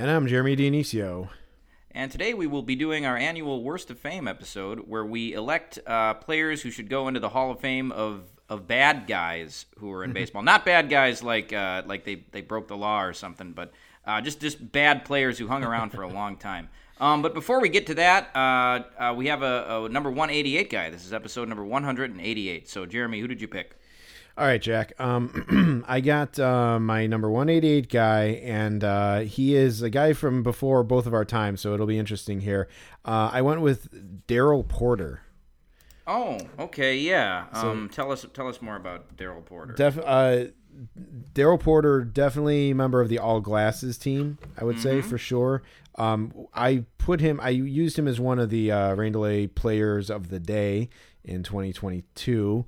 And I'm Jeremy Dionisio. and today we will be doing our annual Worst of Fame episode, where we elect uh, players who should go into the Hall of Fame of of bad guys who are in baseball. Not bad guys like uh, like they, they broke the law or something, but uh, just just bad players who hung around for a long time. Um, but before we get to that, uh, uh, we have a, a number 188 guy. This is episode number 188. So, Jeremy, who did you pick? All right, Jack. Um, I got uh, my number 188 guy, and uh, he is a guy from before both of our times, so it'll be interesting here. Uh, I went with Darrell Porter. Oh, okay, yeah. Um, tell us tell us more about Darrell Porter. Def- uh, Darrell Porter, definitely member of the All Glasses team, I would say for sure. Um, I put him, I used him as one of the uh, Rain Delay players of the day in 2022.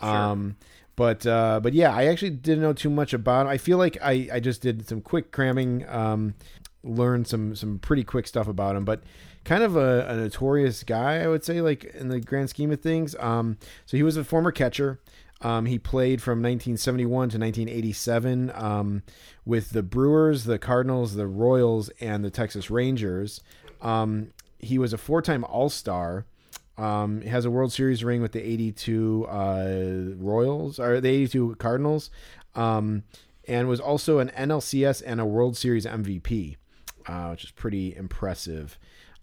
Um, but uh, but yeah, I actually didn't know too much about him. I feel like I, I just did some quick cramming, um, learned some some pretty quick stuff about him, but kind of a, a notorious guy, I would say, like in the grand scheme of things. Um, so he was a former catcher. Um, he played from 1971 to 1987 um, with the Brewers, the Cardinals, the Royals, and the Texas Rangers. Um, he was a four-time All-Star. Um, he has a World Series ring with the 82 uh, Royals or the 82 Cardinals, um, and was also an NLCS and a World Series MVP, uh, which is pretty impressive.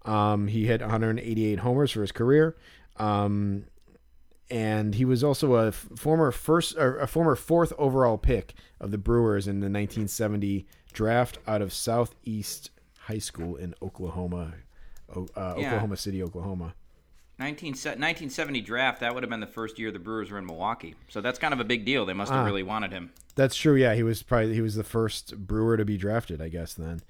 Um, he hit 188 homers for his career. Um, and he was also a f- former first or a former fourth overall pick of the Brewers in the 1970 draft out of Southeast High School in Oklahoma, O- uh, Yeah. Oklahoma City, Oklahoma. 19, 1970 draft. That would have been the first year the Brewers were in Milwaukee. So that's kind of a big deal. They must have Ah. really wanted him. That's true. Yeah, he was probably he was the first brewer to be drafted, I guess. Then,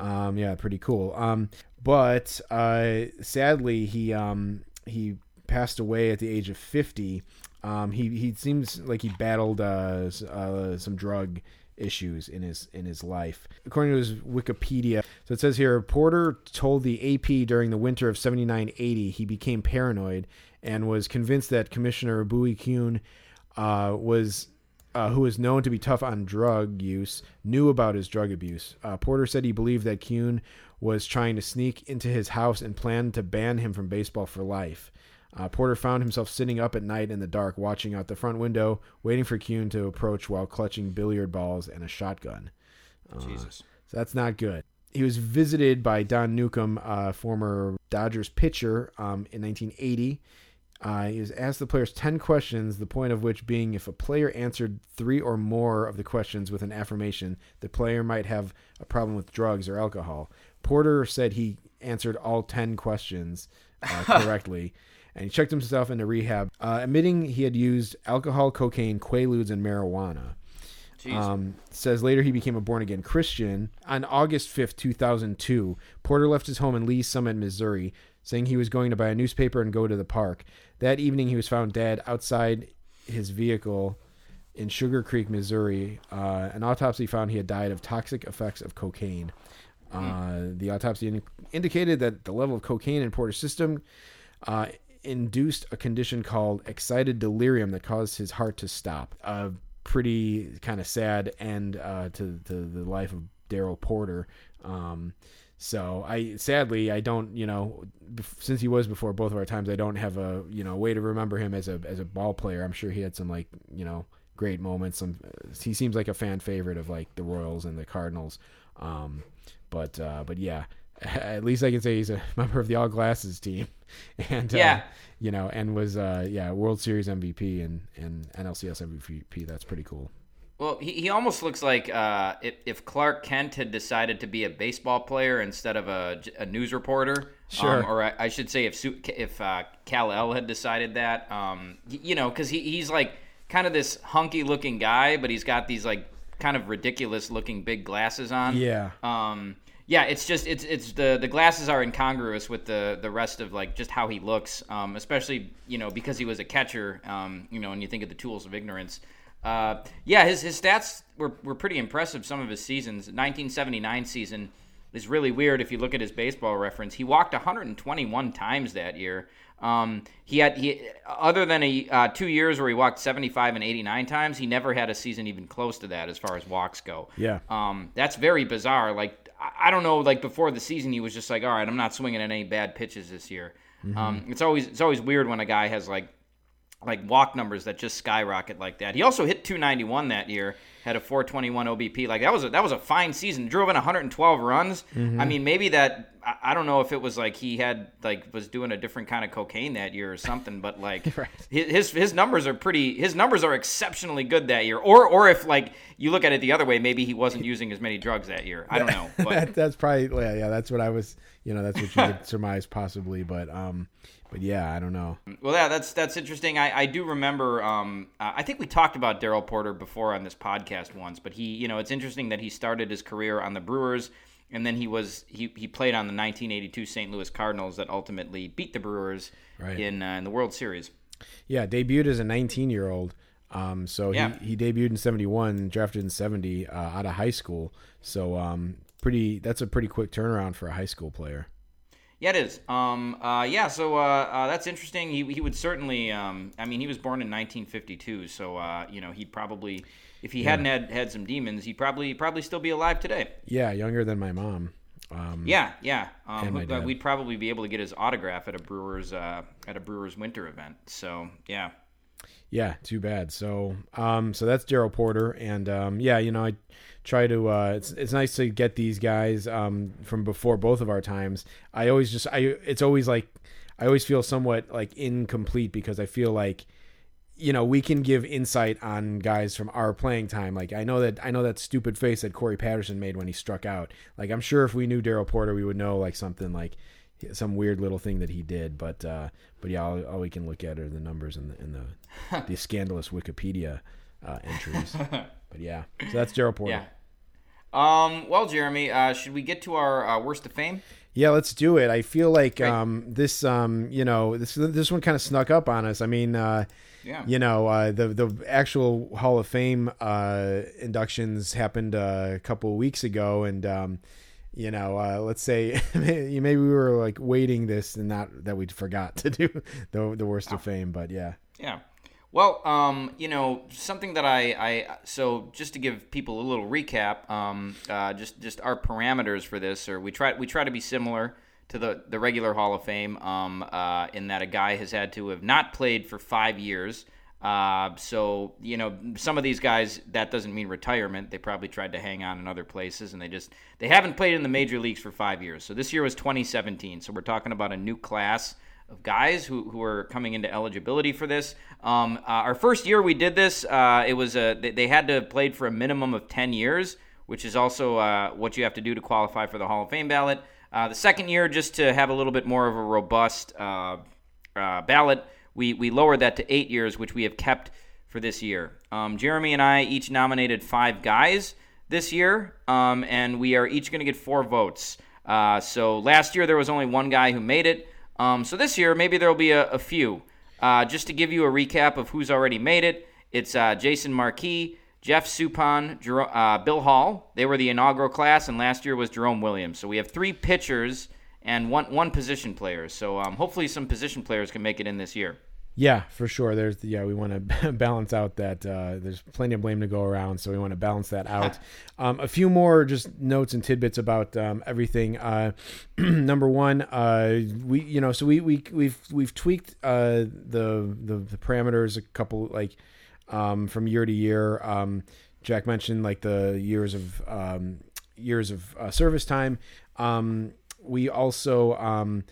um, yeah, pretty cool. Um, but uh, sadly, he um, he passed away at the age of fifty. Um, he he seems like he battled uh, uh, some drug issues in his in his life. According to his Wikipedia, so it says here Porter told the AP during the winter of 79-80 he became paranoid and was convinced that Commissioner Bowie Kuhn uh, was uh, who is known to be tough on drug use, knew about his drug abuse. Uh, Porter said he believed that Kuhn was trying to sneak into his house and planned to ban him from baseball for life. Uh, Porter found himself sitting up at night in the dark, watching out the front window, waiting for Kuhn to approach while clutching billiard balls and a shotgun. Uh, Jesus. So that's not good. He was visited by Don Newcombe, uh, former Dodgers pitcher, um, in 1980. Uh, he was asked the players 10 questions, the point of which being if a player answered three or more of the questions with an affirmation, the player might have a problem with drugs or alcohol. Porter said he answered all 10 questions uh, correctly, and he checked himself into rehab, uh, admitting he had used alcohol, cocaine, quaaludes, and marijuana. Um, says later he became a born again Christian. On August 5th, 2002, Porter left his home in Lee's Summit, Missouri, saying he was going to buy a newspaper and go to the park. That evening, he was found dead outside his vehicle in Sugar Creek, Missouri. Uh, an autopsy found he had died of toxic effects of cocaine. Uh, the autopsy in- indicated that the level of cocaine in Porter's system uh, induced a condition called excited delirium that caused his heart to stop. A pretty kind of sad end uh, to, to the life of Darrell Porter. Um, so I sadly I don't you know since he was before both of our times I don't have a you know way to remember him as a as a ball player. I'm sure he had some like you know great moments. Some he seems like a fan favorite of like the Royals and the Cardinals. Um, but uh, but yeah, at least I can say he's a member of the All Glasses team, and uh, Yeah. you know, and was uh, yeah World Series MVP and and NLCS MVP. That's pretty cool. Well, he, he almost looks like uh, if, if Clark Kent had decided to be a baseball player instead of a, a news reporter. Sure. Um, or I, I should say, if if uh, Kal-El had decided that, um, you know, because he, he's like kind of this hunky looking guy, but he's got these like kind of ridiculous looking big glasses on. Yeah. Um, Yeah, it's just it's it's the the glasses are incongruous with the the rest of like just how he looks, um, especially you know because he was a catcher. Um, you know, and you think of the tools of ignorance. Uh, yeah, his his stats were were pretty impressive. Some of his seasons, 1979 season is really weird if you look at his baseball reference. He walked 121 times that year. Um, he had he other than a uh, two years where he walked 75 and 89 times, he never had a season even close to that as far as walks go. Yeah. Um, that's very bizarre. Like I- don't know. Like before the season, he was just like, all right, I'm not swinging at any bad pitches this year. Um, it's always it's always weird when a guy has like like walk numbers that just skyrocket like that. He also hit 291 that year, had a 421 OBP. Like that was a, that was a fine season. Drove in 112 runs. I mean, maybe that I, I don't know if it was like he had like was doing a different kind of cocaine that year or something, but like Right. his his- his numbers are pretty his numbers are exceptionally good that year. Or or if like you look at it the other way, maybe he wasn't using as many drugs that year. I don't know. But that, that's probably yeah, yeah. That's what I was. You know, that's what you could surmise possibly. But um, but yeah, I don't know. Well, yeah, that's that's interesting. I, I do remember. Um, I think we talked about Darrell Porter before on this podcast once, but he, you know, it's interesting that he started his career on the Brewers, and then he was he, he played on the 1982 St. Louis Cardinals that ultimately beat the Brewers Right. in uh, in the World Series. Yeah, debuted as a 19 year old. Um, so Yeah. he, he debuted in 71, drafted in 70 uh, out of high school. So um, pretty. That's a pretty quick turnaround for a high school player. Yeah, it is. Um, uh, yeah, so uh, uh, that's interesting. He, he would certainly. Um, I mean, he was born in 1952, so uh, you know he'd probably, if he hadn't had had some demons, he'd probably probably still be alive today. Yeah, younger than my mom. Um, Yeah, yeah. Um, And my but dad. we'd probably be able to get his autograph at a Brewers uh, at a Brewers winter event. So yeah, Yeah, too bad. So, um, so that's Darrell Porter, and um, yeah, you know, I try to. Uh, it's it's nice to get these guys um, from before both of our times. I always just, I it's always like, I always feel somewhat like incomplete because I feel like, you know, we can give insight on guys from our playing time. Like I know that I know that stupid face that Corey Patterson made when he struck out. Like I'm sure if we knew Darrell Porter, we would know like something like some weird little thing that he did. But uh, but yeah, all, all we can look at are the numbers and the and the, the scandalous Wikipedia uh, entries. but yeah, so that's Darrell Porter. yeah. Um, well, Jeremy, uh, should we get to our uh, worst of fame? Yeah, let's do it. I feel like Great. um, this, um, you know, this this one kind of snuck up on us. I mean, uh, Yeah. you know, uh, the the actual Hall of Fame uh, inductions happened uh, a couple of weeks ago, and um, you know, uh, let's say you maybe we were like waiting this and not that we forgot to do the the worst of fame, but yeah, Yeah. Well, um, you know, something that I, I so just to give people a little recap, um, uh, just just our parameters for this, or we try we try to be similar to the the regular Hall of Fame, um, uh, in that a guy has had to have not played for five years. Uh, so you know, some of these guys that doesn't mean retirement. They probably tried to hang on in other places, and they just they haven't played in the major leagues for five years. So this year was 2017. So we're talking about a new class of guys who, who are coming into eligibility for this. Um, uh, our first year we did this, uh, it was a, they, they had to have played for a minimum of 10 years, which is also uh, what you have to do to qualify for the Hall of Fame ballot. Uh, the second year, just to have a little bit more of a robust uh, uh, ballot, we, we lowered that to eight years, which we have kept for this year. Um, Jeremy and I each nominated five guys this year, um, and we are each going to get four votes. So last year there was only one guy who made it. Um, so this year maybe there will be a, a few. Uh, just to give you a recap of who's already made it, it's uh, Jason Marquis, Jeff Suppan, Jero- uh, Bill Hall. They were the inaugural class, and last year was Jerome Williams. So we have three pitchers and one one position player. So um, hopefully some position players can make it in this year. Yeah, for sure. There's yeah, we want to balance out that uh, there's plenty of blame to go around, so we want to balance that out. um, a few more just notes and tidbits about um, everything. Uh, number one, uh, we you know so we we we've we've tweaked uh, the, the the parameters a couple like um, from year to year. Um, Jack mentioned like the years of um, years of uh, service time. Um, we also um,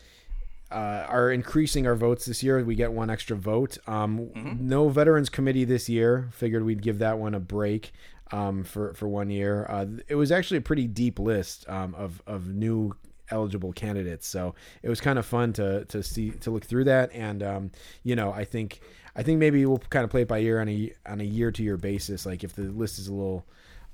uh, are increasing our votes this year. We get one extra vote. Um, No veterans committee this year. Figured we'd give that one a break um, for for one year. Uh, it was actually a pretty deep list um, of of new eligible candidates. So it was kind of fun to to see to look through that. And um, you know, I think I think maybe we'll kind of play it by year on a on a year to year basis. Like if the list is a little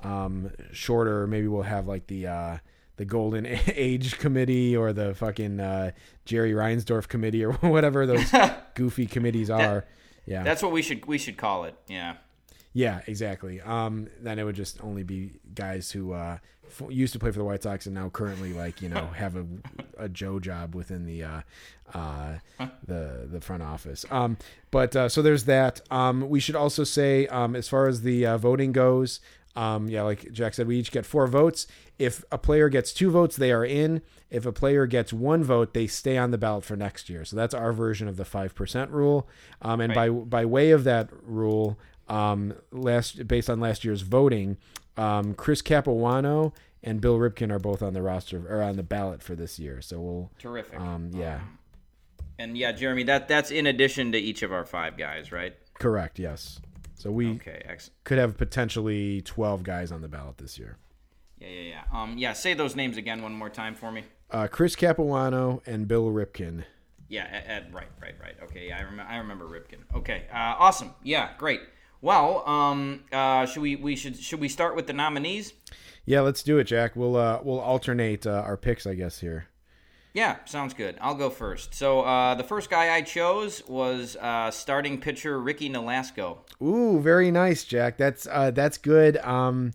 um, shorter, maybe we'll have like the uh, the Golden Age Committee or the fucking uh, Jerry Reinsdorf Committee or whatever those goofy committees are. yeah, That's what we should we should call it. Yeah. yeah, exactly. Um, then it would just only be guys who uh, f- used to play for the White Sox and now currently like you know have a, a Joe job within the uh, uh, the the front office. Um, but uh, so there's that. Um, we should also say um, as far as the uh, voting goes. Um, yeah, like Jack said, we each get four votes. If a player gets two votes, they are in. If a player gets one vote, they stay on the ballot for next year. So that's our version of the five percent rule. Um, and by by way of that rule, um, last based on last year's voting, um, Chris Capuano and Bill Ripken are both on the roster or on the ballot for this year. So we'll Terrific. um, yeah, And yeah, Jeremy, that that's in addition to each of our five guys, right? correct, yes. So we Okay, excellent. could have potentially twelve guys on the ballot this year. Yeah, yeah, yeah. Um, yeah. Say those names again one more time for me. Uh, Chris Capuano and Bill Ripken. Yeah, Ed, Ed, right, right, right. Okay, yeah, I remember. I remember Ripken. Okay, uh, awesome. Yeah, great. Well, um, uh, should we we should should we start with the nominees? Yeah, let's do it, Jack. We'll uh, we'll alternate uh, our picks, I guess here. Yeah, sounds good. I'll go first. So uh, the first guy I chose was uh, starting pitcher Ricky Nolasco. Ooh, very nice, Jack. That's uh, that's good. Um,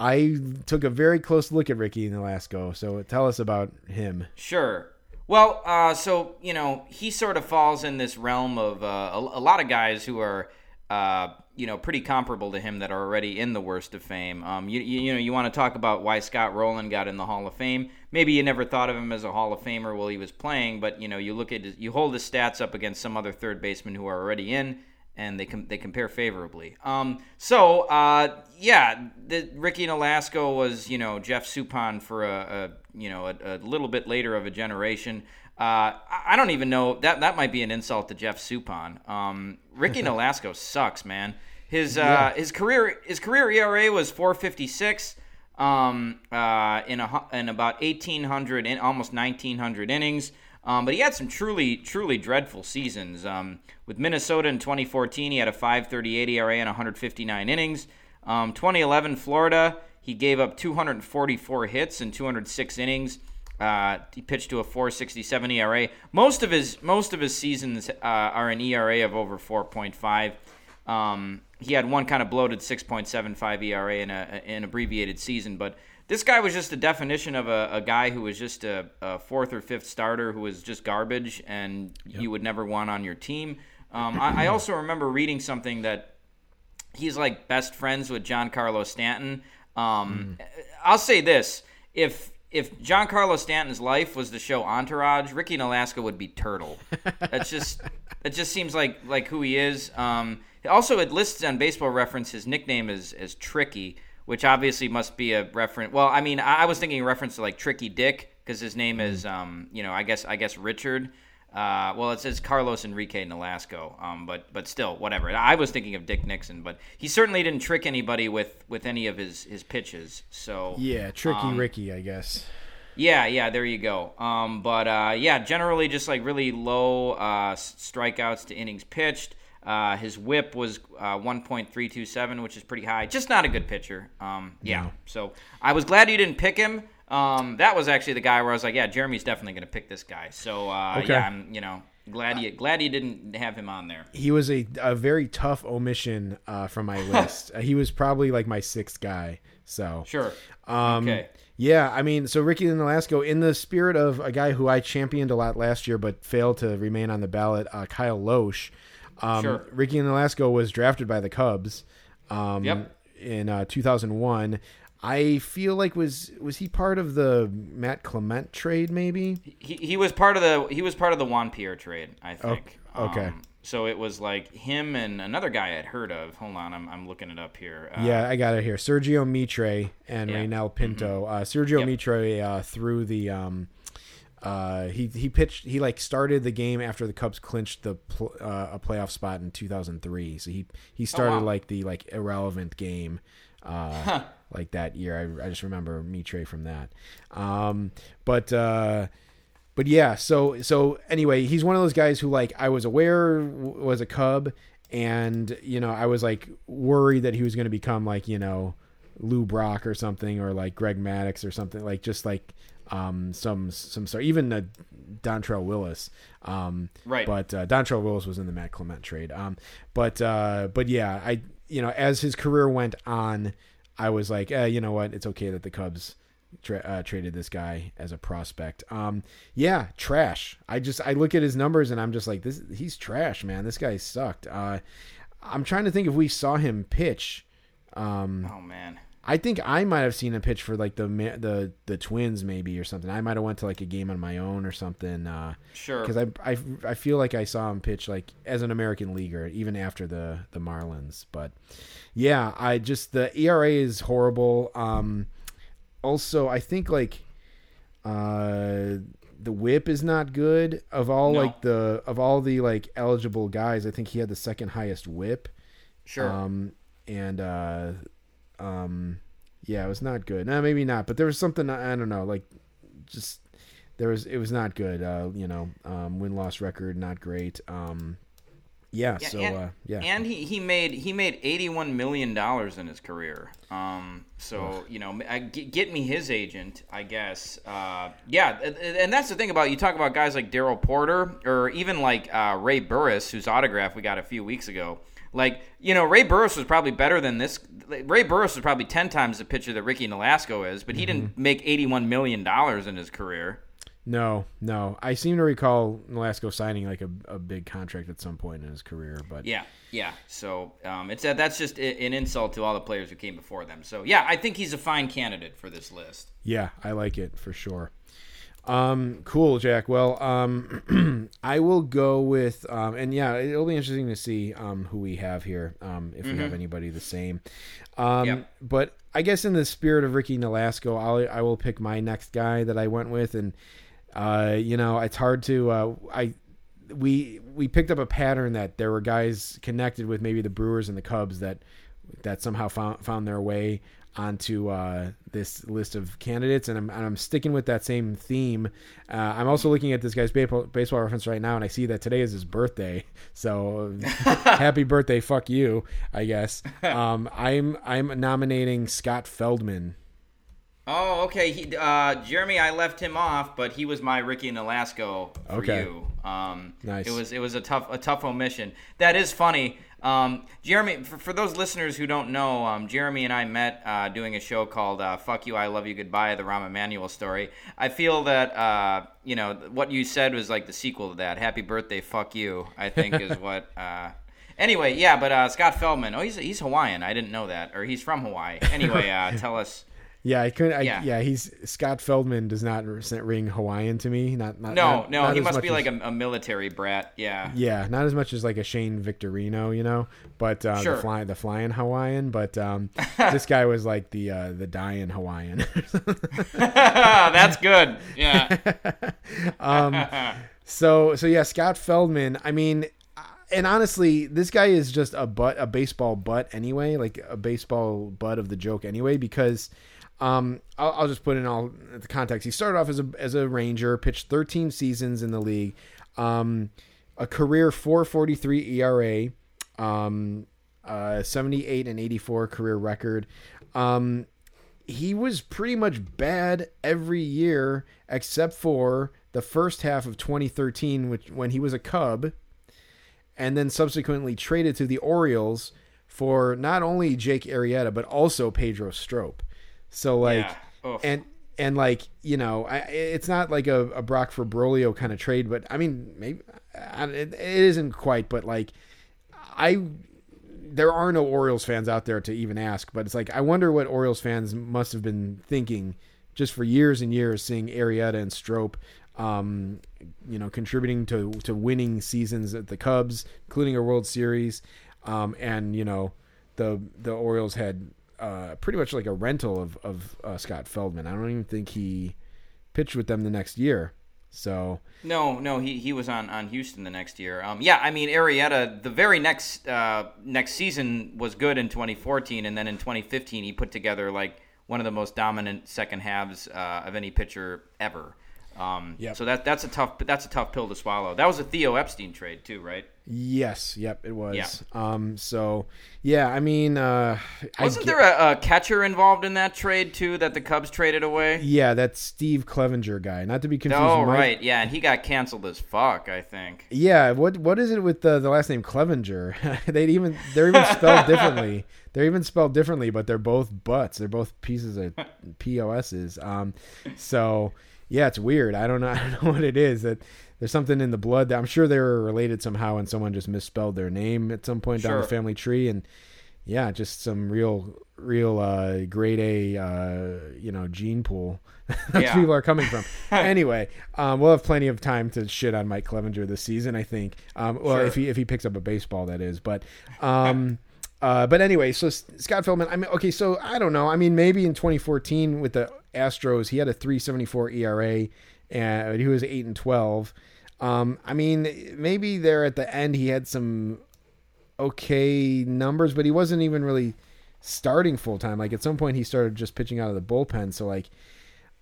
I took a very close look at Ricky Nolasco. So tell us about him. Sure. Well, uh, so you know, he sort of falls in this realm of uh, a, a lot of guys who are, uh, you know, pretty comparable to him that are already in the worst of fame. Um, you, you, you know, you want to talk about why Scott Rolen got in the Hall of Fame. Maybe you never thought of him as a Hall of Famer while he was playing, but you know, you look at his, you hold his stats up against some other third basemen who are already in, and they com- they compare favorably. Um, so uh, yeah, the, Ricky Nolasco was you know Jeff Suppan for a, a you know a, a little bit later of a generation. Uh, I don't even know that that might be an insult to Jeff Suppan. Um, Ricky Nolasco sucks, man. His uh, his career his career ERA was 456 um, uh, in a, in about 1800 in almost 1900 innings. Um, but he had some truly truly dreadful seasons. Um, with Minnesota in 2014, he had a 5.38 ERA and 159 innings. Um, 2011 Florida, he gave up 244 hits in 206 innings. Uh, he pitched to a 4.67 ERA. Most of his most of his seasons uh, are an ERA of over 4.5. Um, he had one kind of bloated 6.75 ERA in a, an abbreviated season, but this guy was just the definition of a, a guy who was just a, a fourth or fifth starter who was just garbage and you would never want on your team. Um, I, I also remember reading something that he's like best friends with Giancarlo Stanton. Um, I'll say this: if if Giancarlo Stanton's life was the show Entourage, Ricky Nolasco would be Turtle. That's just it. Just seems like like who he is. Um, also, it lists on Baseball Reference his nickname is is Tricky, which obviously must be a reference. Well, I mean, I I was thinking a reference to like Tricky Dick because his name is um, you know I guess I guess Richard. Uh, well, it says Carlos Enrique Nolasco, um, but but still, whatever. I was thinking of Dick Nixon, but he certainly didn't trick anybody with, with any of his, his pitches. So Yeah, tricky Um, Ricky, I guess. yeah, yeah, there you go. Um, but uh, yeah, generally just like really low uh, strikeouts to innings pitched. Uh, his WHIP was uh, 1.327, which is pretty high. Just not a good pitcher. Um, yeah. No. So I was glad you didn't pick him. Um, that was actually the guy where I was like, yeah, Jeremy's definitely going to pick this guy. So uh, Okay. yeah, I'm you know glad you glad you didn't have him on there. He was a, a very tough omission uh, from my list. Uh, he was probably like my sixth guy. So Sure. Um, Okay. Yeah, I mean, so Ricky Nolasco, in the spirit of a guy who I championed a lot last year but failed to remain on the ballot, uh, Kyle Lohse. Um, Sure. Ricky Nolasco was drafted by the Cubs um, Yep. in uh, 2001. I feel like was was he part of the Matt Clement trade? Maybe. He, he was part of the he was part of the Juan Pierre trade, I think. okay. Um, so it was like him and another guy I'd heard of. Hold on, I'm, I'm looking it up here. Uh, Yeah, I got it here. Sergio Mitre and Yeah. Mm-hmm. Renyel Pinto. Uh, Sergio Yep. Mitre uh, threw the. Um, uh, he he pitched. He like started the game after the Cubs clinched the pl- uh, a playoff spot in 2003. So he he started Oh, wow. like the like irrelevant game. Uh, Like that year, I, I just remember Mitre from that. Um, but uh, but yeah, so so anyway, he's one of those guys who like I was aware was a Cub, and you know I was like worried that he was going to become like you know Lou Brock or something, or like Greg Maddux or something, like just like um, some some sort, even uh, Dontrelle Willis. Um, Right. But uh, Dontrelle Willis was in the Matt Clement trade. Um, but uh, but yeah, I you know as his career went on, I was like, eh, you know what, it's okay that the Cubs. Tra- uh, traded this guy as a prospect. Um, yeah, trash. I just I look at his numbers and I'm just like this. He's trash, man. This guy sucked. Uh, I'm trying to think if we saw him pitch. Um, Oh man. I think I might have seen a pitch for like the the the Twins maybe or something. I might have went to like a game on my own or something. Uh, Sure. because I, I I feel like I saw him pitch like as an American leaguer even after the the Marlins. But yeah, I just the ERA is horrible. Um, also I think like uh the whip is not good of all No. like the of all the like eligible guys. I think he had the second highest whip. Sure. Um, and uh, um, yeah, it was not good. No, maybe not. But there was something I don't know, like just there was it was not good. Uh, you know, um, win loss record not great. Um, yeah. Yeah, so and, uh, yeah. and he, he made he made eighty one million dollars in his career. Um, so you know, I, get, get me his agent, I guess. Uh, yeah, and- and that's the thing about you talk about guys like Darrell Porter or even like uh, Ray Burris, whose autograph we got a few weeks ago. Like you know, Ray Burris was probably better than this. Ray Burris was probably ten times the pitcher that Ricky Nolasco is, but he Mm-hmm. didn't make eighty one million dollars in his career. no, no. I seem to recall Nolasco signing like a, a big contract at some point in his career, but Yeah, yeah. So um, it's uh, that's just a- an insult to all the players who came before them. So yeah, I think he's a fine candidate for this list. Yeah, I like it for sure. Um, cool, Jack. Well, um, I will go with, um, and yeah, it'll be interesting to see um, who we have here, um, if we have anybody the same. Um, Yep. But I guess in the spirit of Ricky Nolasco, I'll, I will pick my next guy that I went with, and uh, you know, it's hard to uh, I we we picked up a pattern that there were guys connected with maybe the Brewers and the Cubs that that somehow found found their way onto uh, this list of candidates, and I'm, and I'm sticking with that same theme. Uh, I'm also looking at this guy's baseball, baseball reference right now, and I see that today is his birthday. So happy birthday, fuck you, I guess. Um, I'm I'm nominating Scott Feldman. Oh, okay. He, uh, Jeremy, I left him off, but he was my Ricky Nolasco for Okay. you. Um, Nice. It was it was a tough a tough omission. That is funny. Um, Jeremy, for, for those listeners who don't know, um, Jeremy and I met uh, doing a show called uh, "Fuck You, I Love You, Goodbye: The Rahm Emanuel Story." I feel that uh, you know what you said was like the sequel to that. "Happy Birthday, Fuck You," I think is what. Uh, anyway, yeah, but uh, Scott Feldman. Oh, he's he's Hawaiian. I didn't know that, or he's from Hawaii. Anyway, uh, tell us. Yeah, I couldn't. I, yeah. Yeah. he's Scott Feldman does not ring Hawaiian to me. Not, not No, not- no, not he must be as- like a, a military brat. Yeah. Yeah, not as much as like a Shane Victorino, you know, but uh, Sure. the flying the flying Hawaiian. But um, this guy was like the uh, the dying Hawaiian. That's good. Yeah. um. so so yeah, Scott Feldman. I mean, uh, and honestly, this guy is just a butt, a baseball butt anyway, like a baseball butt of the joke anyway, because. Um, I'll, I'll just put in all the context. He started off as a as a Ranger, pitched 13 seasons in the league, um, a career 4.43 ERA, um, uh, 78 and 84 career record. Um, he was pretty much bad every year except for the first half of 2013, which when he was a Cub, and then subsequently traded to the Orioles for not only Jake Arrieta but also Pedro Strop. So like, Yeah. And and like you know, I, it's not like a, a Brock for Broglio kind of trade, but I mean, maybe I- it, it isn't quite, but like, I there are no Orioles fans out there to even ask, but it's like I wonder what Orioles fans must have been thinking just for years and years, seeing Arrieta and Strop, um, you know, contributing to to winning seasons at the Cubs, including a World Series, um, and you know, the the Orioles had uh, pretty much like a rental of of uh, Scott Feldman. I don't even think he pitched with them the next year. So No, no, he, he was on, on Houston the next year. Um, yeah, I mean Arrieta, the very next uh, next season was good in 2014, and then in 2015 he put together like one of the most dominant second halves uh, of any pitcher ever. Um, Yep. So that that's a tough that's a tough pill to swallow. That was a Theo Epstein trade too, right? Yes, yep, it was. Yeah. Um, so yeah, I mean, uh, Wasn't get- there a, a catcher involved in that trade too that the Cubs traded away? Yeah, that Steve Clevenger guy. Not to be confused. Oh Mike- right, yeah, and he got canceled as fuck. I think. Yeah, what what is it with the the last name Clevenger? they even they're even spelled differently. They're even spelled differently, but they're both butts. They're both pieces of POSs. Um, so yeah, it's weird. I don't know. I don't know what it is. That there's something in the blood that I'm sure they were related somehow, and someone just misspelled their name at some point down the family tree, and yeah, just some real real uh, grade A uh, you know gene pool. That's Yeah. people are coming from. anyway, um, we'll have plenty of time to shit on Mike Clevinger this season. I think. Um, well, Sure. if he if he picks up a baseball, that is. But. Um, Uh, but anyway, so Scott Feldman. I mean, okay, so I don't know. I mean, maybe in 2014 with the Astros, he had a 3.74 ERA, and he was eight and 12. Um, I mean, maybe there at the end he had some okay numbers, but he wasn't even really starting full time. Like at some point, he started just pitching out of the bullpen. So like,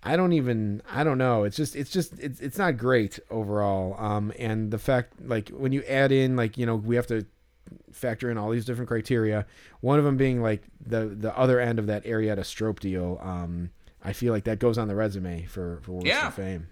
I don't even I don't know. It's just it's just it's it's not great overall. Um, and the fact like when you add in like you know we have to factor in all these different criteria. One of them being like the the other end of that Arrieta Strop deal. Um, I feel like that goes on the resume for for worst Yeah. fame.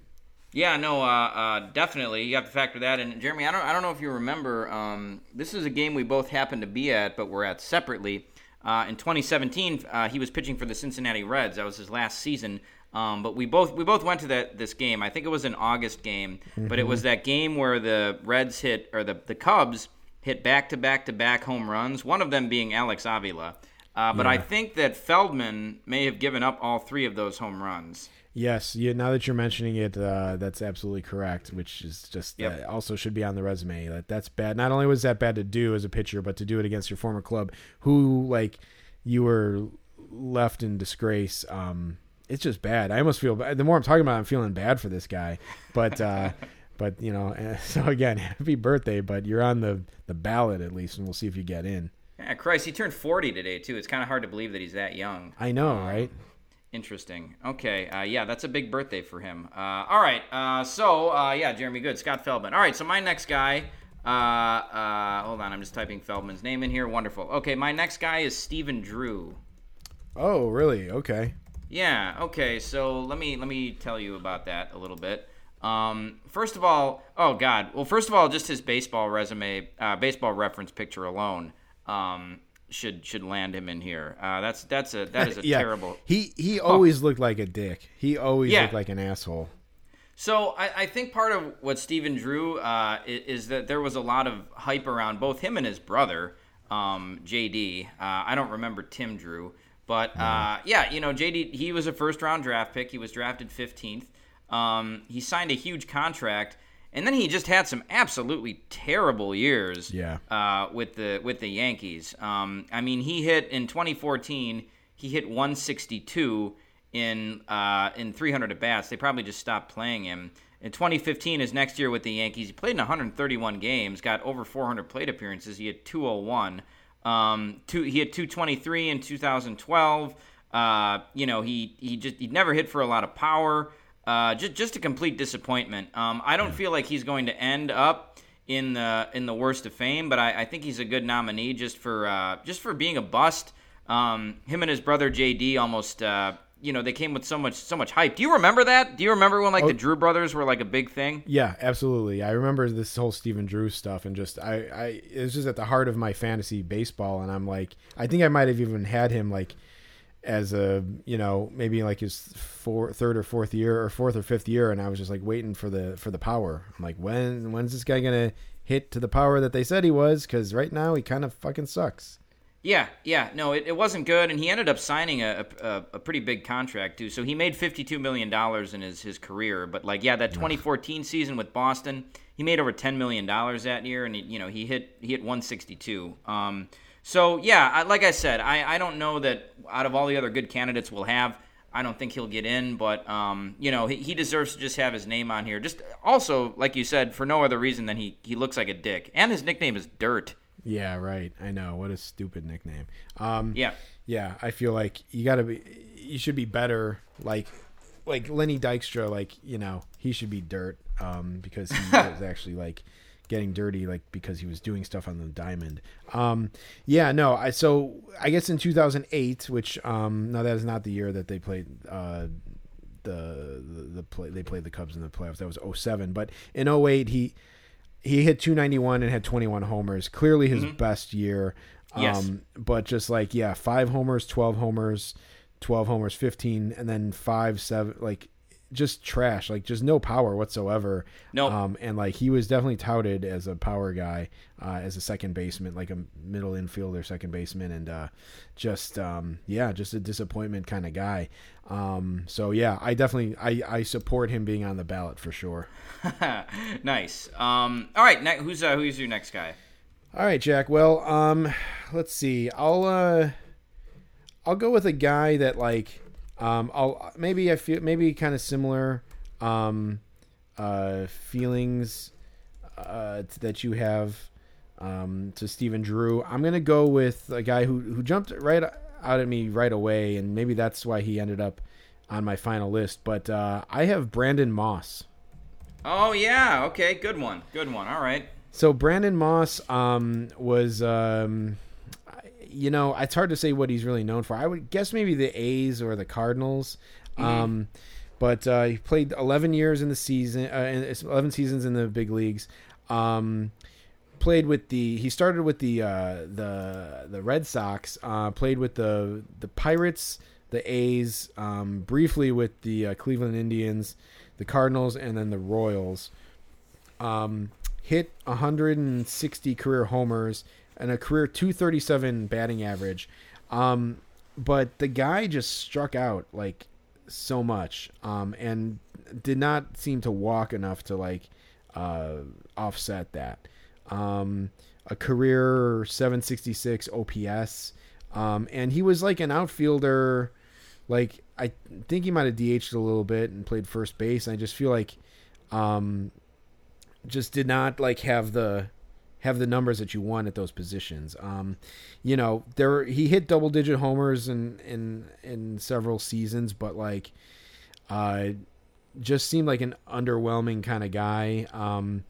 Yeah, no, uh, uh, definitely. You have to factor that in. Jeremy, I don't, I don't know if you remember. Um, this is a game we both happened to be at, but we're at separately. Uh, in 2017, uh, he was pitching for the Cincinnati Reds. That was his last season. Um, but we both we both went to that this game. I think it was an August game, but it was that game where the Reds hit or the the Cubs hit back to back to back home runs. One of them being Alex Avila. Uh, but I think that Feldman may have given up all three of those home runs. Yes, yeah. Now that you're mentioning it, uh, that's absolutely correct. Which is just Yep. uh, also should be on the resume. That that's bad. Not only was that bad to do as a pitcher, but to do it against your former club, who like you were left in disgrace. Um, it's just bad. I almost feel bad. The more I'm talking about, it, I'm feeling bad for this guy. But uh, but you know, so again, happy birthday. But you're on the the ballot at least, and we'll see if you get in. Yeah, Christ, he turned 40 today, too. It's kind of hard to believe that he's that young. I know, right? Interesting. Okay. Uh, yeah, that's a big birthday for him. Uh, all right. Uh, so, uh, yeah, Jeremy Good, Scott Feldman. All right. So, my next guy. Uh, uh, hold on. I'm just typing Feldman's name in here. Wonderful. Okay. My next guy is Stephen Drew. Oh, really? Okay. Yeah. Okay. So let me let me tell you about that a little bit. Um, first of all, oh God. Well, first of all, just his baseball resume, uh, baseball reference picture alone, um, should should land him in here. Uh, that's that's a that is a yeah. terrible. He he always looked like a dick. He always Yeah. looked like an asshole. So I, I think part of what Stephen drew uh, i- is, that there was a lot of hype around both him and his brother, um, JD. Uh, I don't remember Tim Drew, but uh, yeah, you know JD. He was a first round draft pick. He was drafted 15th. Um, he signed a huge contract, and then he just had some absolutely terrible years. Yeah. Uh, with the with the Yankees. Um, I mean, he hit in 2014. He hit 162 in uh, in 300 at bats. They probably just stopped playing him. In 2015, his next year with the Yankees, he played in 131 games, got over 400 plate appearances. He had 201. Um, two, he had 223 in 2012. Uh, you know, he he just he'd never hit for a lot of power. Uh, just just a complete disappointment. Um, I don't feel like he's going to end up in the in the worst of fame, but I, I think he's a good nominee just for uh, just for being a bust. Um, him and his brother JD almost uh, you know they came with so much so much hype. Do you remember that? Do you remember when like the Drew brothers were like a big thing? Yeah, absolutely. I remember this whole Stephen Drew stuff, and just I, I it was just at the heart of my fantasy baseball, and I'm like, I think I might have even had him like as a you know maybe like his four, third or fourth year or fourth or fifth year, and I was just like waiting for the for the power. I'm like, when when's this guy gonna hit to the power that they said he was? Because right now he kind of fucking sucks. Yeah, yeah, no, it, it wasn't good, and he ended up signing a, a, a pretty big contract too. So he made fifty two million dollars in his, his career, but like yeah, that twenty fourteen season with Boston, he made over ten million dollars that year, and he, you know he hit he hit one sixty two. Um, so yeah, I, like I said, I, I don't know that out of all the other good candidates we'll have, I don't think he'll get in, but um, you know he, he deserves to just have his name on here. Just also, like you said, for no other reason than he he looks like a dick, and his nickname is Dirt. Yeah, right. I know what a stupid nickname. Um, Yeah. yeah. I feel like you got to be, you should be better. Like like Lenny Dykstra, like you know, he should be dirt um, because he was actually like getting dirty, like because he was doing stuff on the diamond. Um, yeah, no, I so I guess in 2008, which um, no, that is not the year that they played. Uh, the the, the play they played the Cubs in the playoffs. That was 07. But in 08, he he hit 291 and had 21 homers. Clearly his best year. Um, Yes. But just like yeah, five homers, 12 homers, 12 homers, 15, and then five, seven, like just trash, like just no power whatsoever. Nope. Um, and like he was definitely touted as a power guy, uh, as a second baseman, like a middle infielder, second baseman, and uh, just um, yeah, just a disappointment kind of guy. Um, so yeah, I definitely I, I support him being on the ballot for sure. nice. Um, all right, ne- who's uh, who's your next guy? All right, Jack. Well, um, let's see. I'll uh, I'll go with a guy that like, um, I'll maybe I feel maybe kind of similar, um, uh, feelings, uh, t- that you have, um, to Stephen Drew. I'm gonna go with a guy who who jumped right out at me right away, and maybe that's why he ended up on my final list. But uh, I have Brandon Moss. Oh yeah, okay, good one, good one. All right. So Brandon Moss um, was, um, you know, it's hard to say what he's really known for. I would guess maybe the A's or the Cardinals. Um, but uh, he played 11 years in the season, uh, in- 11 seasons in the big leagues. Um, played with the he started with the uh, the the Red Sox. Uh, played with the the Pirates, the A's, um, briefly with the uh, Cleveland Indians, the Cardinals, and then the Royals um, hit 160 career homers and a career 237 batting average. Um, but the guy just struck out like so much um, and did not seem to walk enough to like uh, offset that. Um, a career 766 OPS. Um, and he was like an outfielder. Like I think he might have DH'd a little bit and played first base. And I just feel like um, just did not like have the have the numbers that you want at those positions. Um, you know, there he hit double digit homers in in in several seasons, but like uh just seemed like an underwhelming kind of guy. Um,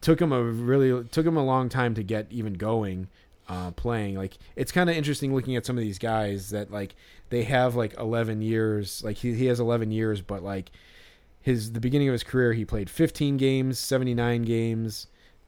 took him a really took him a long time to get even going uh, playing. Like it's kind of interesting looking at some of these guys that like they have like 11 years. Like he he has 11 years, but like his the beginning of his career he played 15 games, 79 games.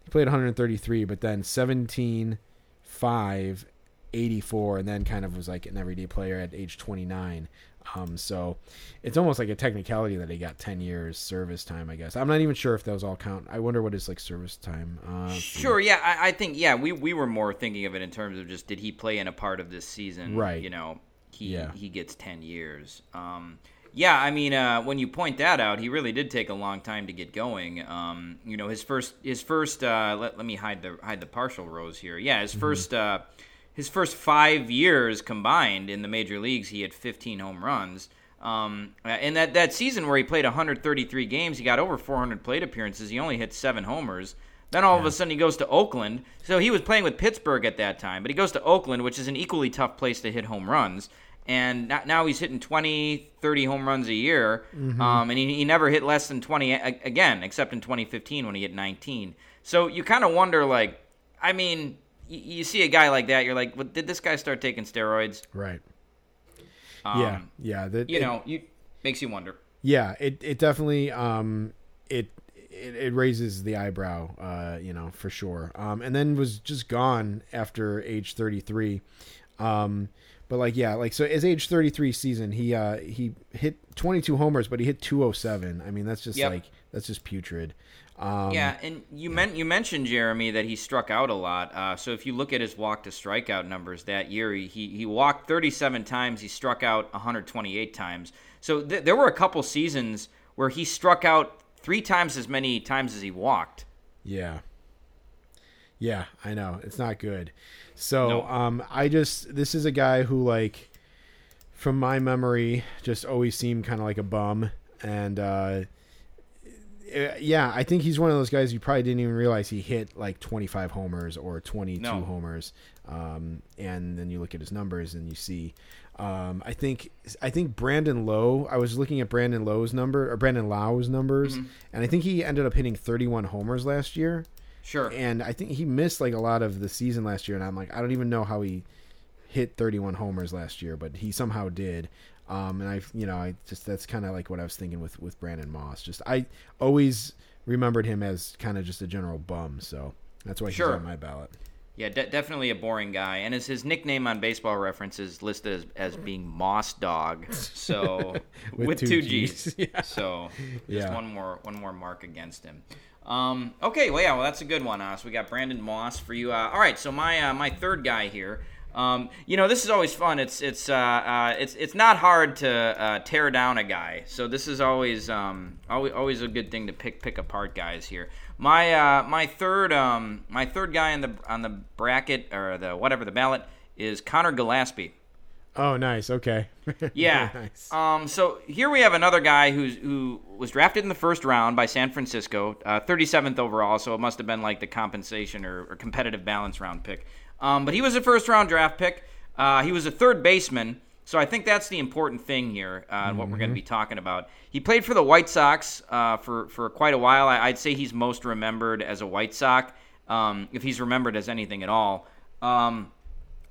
He played 133, but then 17, 5, 84, and then kind of was like an everyday player at age 29. Um, so it's almost like a technicality that he got 10 years service time, I guess. I'm not even sure if those all count. I wonder what his like service time. Uh. Sure, yeah, I, I think yeah, we we were more thinking of it in terms of just did he play in a part of this season? Right. You know, he Yeah. he gets ten years. Um, yeah, I mean, uh, when you point that out, he really did take a long time to get going. Um, you know, his first his first uh, let, let me hide the hide the partial rows here. Yeah, his first uh, his first five years combined in the major leagues, he had 15 home runs. Um, and that, that season where he played 133 games, he got over 400 plate appearances. He only hit seven homers. Then all of a sudden he goes to Oakland. So he was playing with Pittsburgh at that time, but he goes to Oakland, which is an equally tough place to hit home runs. And now- he's hitting 20, 30 home runs a year. Um, and he, he never hit less than 20 again, except in 2015 when he hit 19. So you kind of wonder, like, I mean, y- you see a guy like that, you're like, well, did this guy start taking steroids? Right. Um, yeah. Yeah. That, You it- know, you makes you wonder. Yeah, it it definitely um it it, it raises the eyebrow, uh, you know, for sure. Um, and then was just gone after age thirty three. Um, but like yeah, like so his age thirty three season, he uh he hit twenty two homers, but he hit two oh seven. I mean, that's just Yep. like that's just putrid. Um, Yeah, and you meant you mentioned Jeremy that he struck out a lot. Uh, so if you look at his walk to strikeout numbers that year, he he walked 37 times, he struck out 128 times. So th- there were a couple seasons where he struck out three times as many times as he walked. Yeah. Yeah, I know. It's not good. So, No. um I just this is a guy who like from my memory just always seemed kind of like a bum and uh uh, yeah, I think he's one of those guys you probably didn't even realize he hit like 25 homers or 22 No. homers. Um, and then you look at his numbers and you see, um, I think I think Brandon Lowe. I was looking at Brandon Lowe's number or Brandon Lau's numbers, Mm-hmm. and I think he ended up hitting 31 homers last year. Sure. And I think he missed like a lot of the season last year, and I'm like, I don't even know how he hit 31 homers last year, but he somehow did. Um, and I, you know, I just that's kind of like what I was thinking with with Brandon Moss. Just I always remembered him as kind of just a general bum, so that's why Sure. he's on my ballot. Yeah, de- definitely a boring guy. And as his nickname on Baseball Reference is listed as, as being Moss Dog, so with, With two, two G's. Gs. Yeah. So just Yeah. one more one more mark against him. Um, okay, well yeah, well that's a good one. Uh, so we got Brandon Moss for you. Uh, all right, so my uh, my third guy here. Um, you know, this is always fun. It's it's uh, uh, it's it's not hard to uh, tear down a guy. So this is always um, always always a good thing to pick pick apart guys here. My my third um, my third guy on the on the bracket or the whatever the ballot is Conor Gillaspie. Oh, nice. Okay. Yeah. nice. Um. So here we have another guy who's who was drafted in the first round by San Francisco, uh, 37th overall. So it must have been like the compensation or, or competitive balance round pick. Um. But he was a first round draft pick. Uh. He was a third baseman. So I think that's the important thing here. Uh, What we're going to be talking about. He played for the White Sox uh, for for quite a while. I, I'd say he's most remembered as a White Sox, um, if he's remembered as anything at all. Um.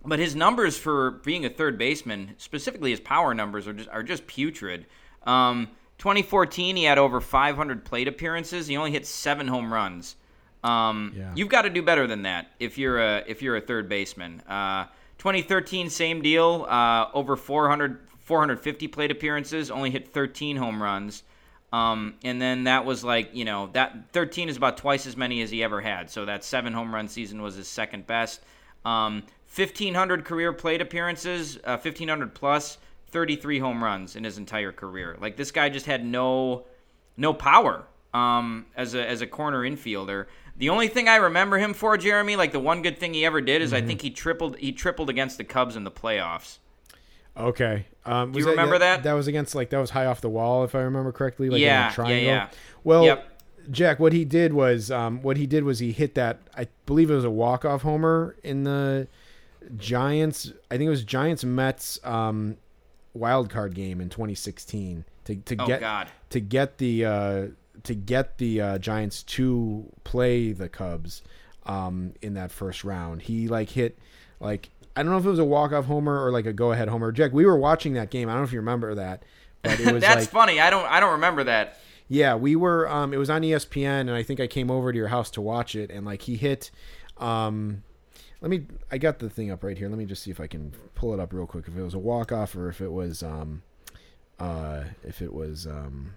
But his numbers for being a third baseman, specifically his power numbers, are just are just putrid. Um, 2014, he had over 500 plate appearances. He only hit seven home runs. Um, Yeah. You've got to do better than that if you're a if you're a third baseman. Uh, 2013, same deal. Uh, over 400 450 plate appearances, only hit 13 home runs. Um, and then that was like, you know, that 13 is about twice as many as he ever had. So that seven home run season was his second best. Um, 1,500 career plate appearances, uh, 1,500 plus, 33 home runs in his entire career. Like this guy just had no, no power um, as a as a corner infielder. The only thing I remember him for, Jeremy, like the one good thing he ever did is I think he tripled he tripled against the Cubs in the playoffs. Okay. Um, Do you remember that? That was against like that was high off the wall, if I remember correctly. Like in a Yeah, yeah, yeah. Well, Yep. Jack, what he did was um, what he did was he hit that. I believe it was a walk off homer in the Giants. I think it was Giants Mets um, wild card game in 2016 to to Oh get God. to get the uh, to get the uh, Giants to play the Cubs um, in that first round. He like hit like I don't know if it was a walk off homer or like a go ahead homer. Jack, we were watching that game. I don't know if you remember that, but it was That's like funny. I don't I don't remember that. yeah, we were. Um, it was on ESPN, and I think I came over to your house to watch it. And like he hit, um, let me. I got the thing up right here. Let me just see if I can pull it up real quick. If it was a walk off or if it was, um, uh, if it was um,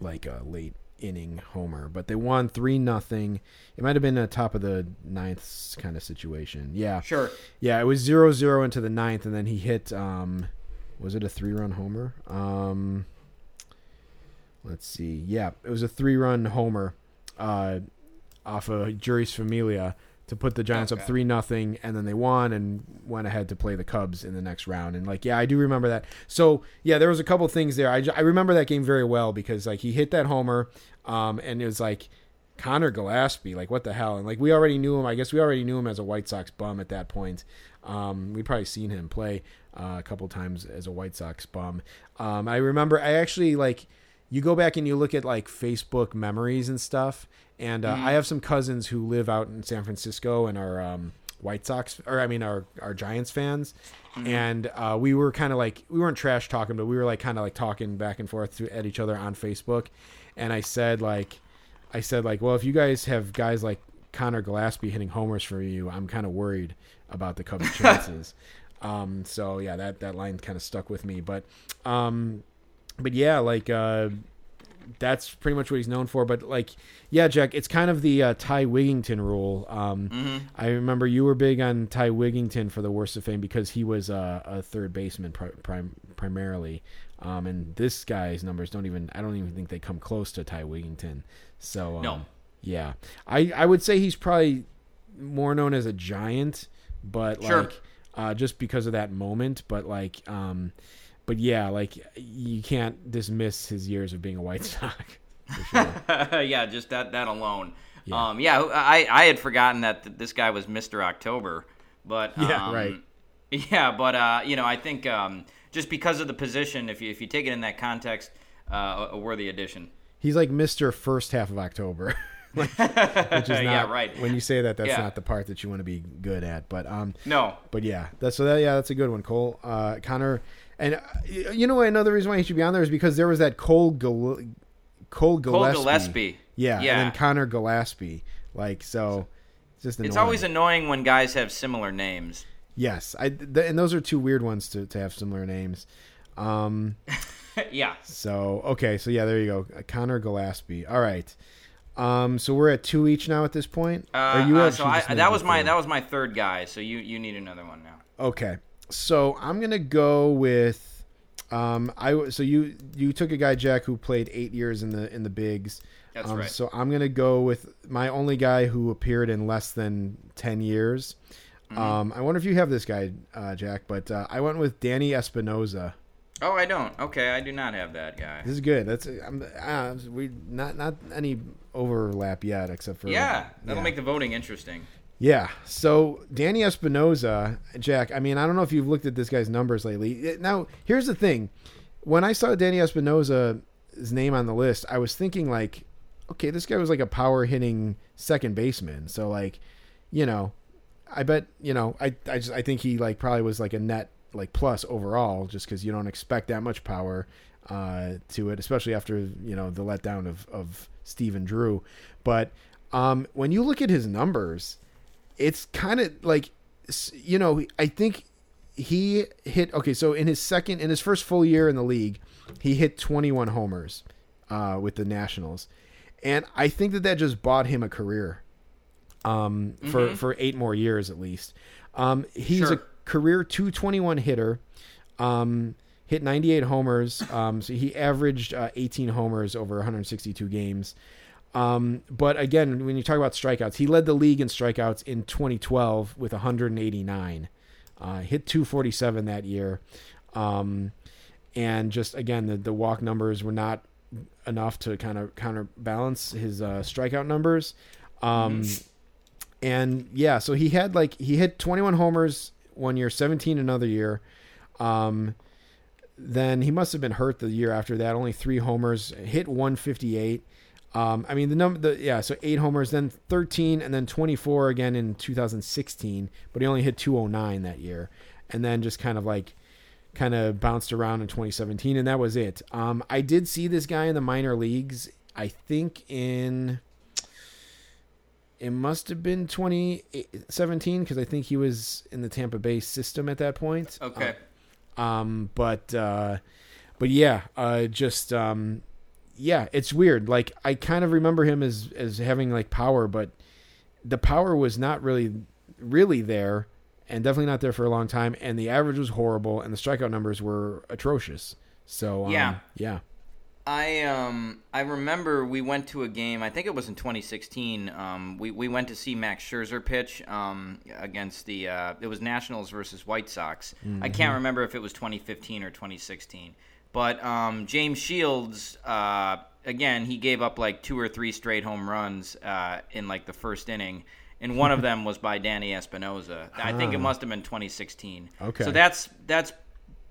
like a late inning homer. But they won three nothing. It might have been a top of the ninth kind of situation. Yeah, Sure. yeah, it was zero zero into the ninth, and then he hit. Um, was it a three run homer? Um, let's see. Yeah, it was a three run homer uh, off of Jeurys Familia to put the Giants up three nothing, and then they won and went ahead to play the Cubs in the next round. And like, yeah, I do remember that. So yeah, there was a couple things there. I, I remember that game very well because like he hit that homer, um, and it was like. Conor Gillaspie, like what the hell? And like we already knew him. I guess we already knew him as a White Sox bum at that point. Um, we'd probably seen him play uh, a couple times as a White Sox bum. Um, I remember I actually like you go back and you look at like Facebook memories and stuff. And uh, I have some cousins who live out in San Francisco and are um, White Sox, or I mean, are are Giants fans. And uh, we were kind of like we weren't trash talking, but we were like kind of like talking back and forth to, at each other on Facebook. And I said like, I said like, well, if you guys have guys like Conor Gillaspie hitting homers for you, I'm kind of worried about the Cubs' chances. um, so yeah, that that line kind of stuck with me. But um, but yeah, like uh, that's pretty much what he's known for. But like, yeah, Jack, it's kind of the uh, Ty Wigginton rule. Um, I remember you were big on Ty Wigginton for the worst of fame because he was uh, a third baseman pri- prim- primarily. Um, and this guy's numbers don't even I don't even think they come close to Ty Wigginton. So um, No. yeah, I I would say he's probably more known as a giant, but Sure. like uh, just because of that moment. But like, um, but yeah, like you can't dismiss his years of being a White Sox. Sure. yeah, just that that alone. Yeah. Um, yeah, I I had forgotten that this guy was Mr. October, but Yeah, um, right. Yeah, but uh, you know, I think um, just because of the position, if you if you take it in that context, uh, a, a worthy addition. He's like Mister First Half of October, which is not, yeah, right. When you say that, that's Yeah. not the part that you want to be good at. But um, No, But yeah, that's so that yeah, that's a good one, Cole. Uh, Conor, and uh, you know? Another reason why he should be on there is because there was that Cole Cole Cole Gillespie. Gillespie. Yeah, Yeah. and then Conor Gillaspie. Like so, it's just annoying. It's always annoying when guys have similar names. yes. I th- and those are two weird ones to, to have similar names. Um, yeah. so okay, so yeah, there you go, Uh, Conor Gillaspie. All right. Um, so we're at two each now at this point. Uh, you uh, so I, that was my third? that was my third guy. So you you need another one now. Okay, so I'm gonna go with um I so you you took a guy Jack who played eight years in the in the bigs. That's um, right. So I'm gonna go with my only guy who appeared in less than ten years. Mm-hmm. Um, I wonder if you have this guy, uh, Jack, but uh, I went with Danny Espinosa. Oh, I don't. Okay, I do not have that guy. This is good. That's I'm, uh, we not not any overlap yet, except for Yeah, that'll yeah. make the voting interesting. Yeah. So Danny Espinosa, Jack. I mean, I don't know if you've looked at this guy's numbers lately. Now, here's the thing: when I saw Danny Espinosa's name on the list, I was thinking like, okay, this guy was like a power hitting second baseman. So like, you know, I bet you know, I I just I think he like probably was like a net like plus overall, just because you don't expect that much power uh, to it, especially after you know the letdown of of Stephen Drew. But um, when you look at his numbers, it's kind of like you know I think he hit okay. So in his second in his first full year in the league, he hit 21 homers uh, with the Nationals, and I think that that just bought him a career um, for for eight more years at least. Um, he's Sure. a career 221 hitter. Um, hit 98 homers. Um, so he averaged uh, 18 homers over 162 games. Um, but again, when you talk about strikeouts, he led the league in strikeouts in 2012 with 189. Uh, hit 247 that year. Um, and just again, the, the walk numbers were not enough to kind of counterbalance his uh, strikeout numbers. Um, and yeah, so he had like he hit 21 homers one year, 17 another year. Um, then he must have been hurt the year after that. Only three homers, hit 158. Um, I mean the number, the yeah, so eight homers, then 13, and then 24 again in 2016. But he only hit 209 that year, and then just kind of like kind of bounced around in 2017, and that was it. Um, I did see this guy in the minor leagues. I think in it must have been 2017 because I think he was in the Tampa Bay system at that point. Okay. Um, but uh, but yeah, uh, just um, yeah, it's weird. Like I kind of remember him as as having like power, but the power was not really really there, and definitely not there for a long time. And the average was horrible, and the strikeout numbers were atrocious. So um, Yeah. yeah, I um I remember we went to a game. I think it was in 2016. Um, we we went to see Max Scherzer pitch um against the uh, it was Nationals versus White Sox. I can't remember if it was 2015 or 2016. But um, James Shields uh, again he gave up like two or three straight home runs uh, in like the first inning. And one of them was by Danny Espinosa. I think it must have been 2016. Okay. So that's that's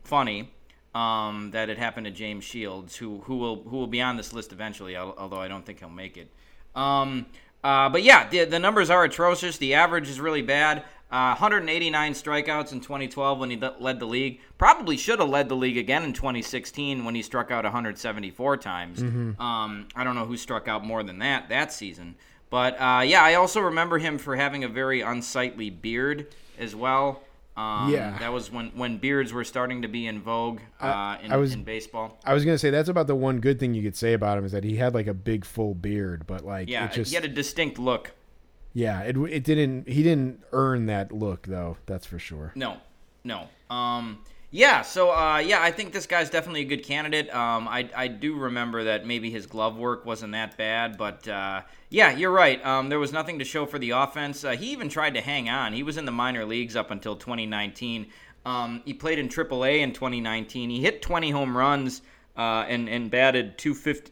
funny um, that it happened to James Shields, who who will who will be on this list eventually, although I don't think he'll make it. Um, uh, but yeah, the, the numbers are atrocious. The average is really bad. Uh, 189 strikeouts in 2012 when he led the league. Probably should have led the league again in 2016 when he struck out 174 times. Um, I don't know who struck out more than that that season. But uh, yeah, I also remember him for having a very unsightly beard as well. Um, Yeah. that was when when beards were starting to be in vogue uh, in, I was- in baseball. I was gonna say that's about the one good thing you could say about him is that he had like a big full beard, but like Yeah, it just he had a distinct look. Yeah, it it didn't he didn't earn that look though. That's for sure. No, no. Um, yeah. So uh, yeah, I think this guy's definitely a good candidate. Um, I I do remember that maybe his glove work wasn't that bad, but uh, yeah, you're right. Um, there was nothing to show for the offense. Uh, he even tried to hang on. He was in the minor leagues up until 2019. Um, he played in AAA in 2019. He hit 20 home runs uh, and and batted 250.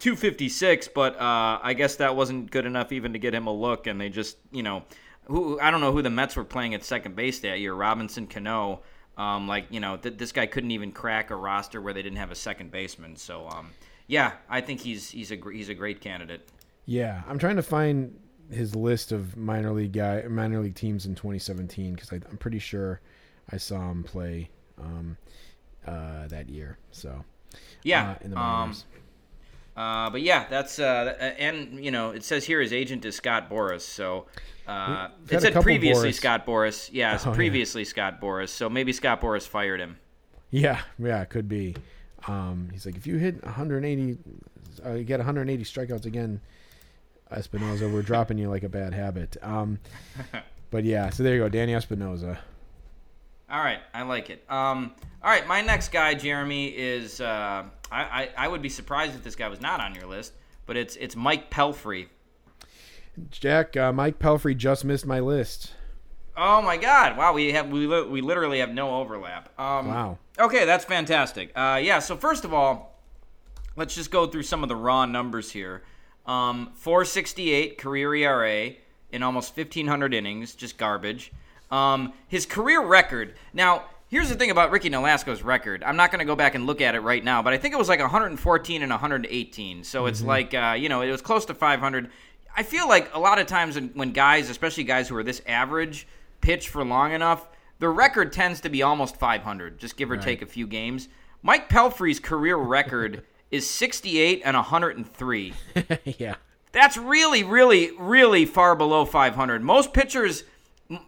256, but uh, I guess that wasn't good enough even to get him a look, and they just, you know, who I don't know who the Mets were playing at second base that year, Robinson Cano. Um, like, you know, th- this guy couldn't even crack a roster where they didn't have a second baseman. So, um, yeah, I think he's he's a gr- he's a great candidate. Yeah, I'm trying to find his list of minor league guy minor league teams in 2017 because I'm pretty sure I saw him play um, uh, that year. So Yeah, uh, in the um, minors. Uh, but yeah, that's uh, and you know it says here his agent is Scott Boras, so uh, it said previously Boras. Scott Boras. Yeah, Oh, yeah. previously Scott Boras. So maybe Scott Boras fired him. yeah, yeah, it could be. Um, he's like, if you hit 180, uh, you get 180 strikeouts again, Espinosa, we're dropping you like a bad habit. Um, but yeah, so there you go, Danny Espinosa. All right, I like it. Um, all right, my next guy, Jeremy, is uh, I, I I would be surprised if this guy was not on your list, but it's it's Mike Pelfrey. Jack, uh, Mike Pelfrey just missed my list. Oh my God! Wow, we have we, li- we literally have no overlap. Um, Wow. Okay, that's fantastic. Uh, yeah. So first of all, let's just go through some of the raw numbers here. Um, 468 career ERA in almost 1,500 innings, just garbage. Um, his career record. Now, here's the thing about Ricky Nolasco's record. I'm not going to go back and look at it right now, but I think it was like 114 and 118. So it's like uh, you know it was close to 500. I feel like a lot of times when, when guys, especially guys who are this average, pitch for long enough, the record tends to be almost 500, just give or take a few games. Mike Pelfrey's career record is 68 and 103. yeah. That's really, really, really far below 500. Most pitchers,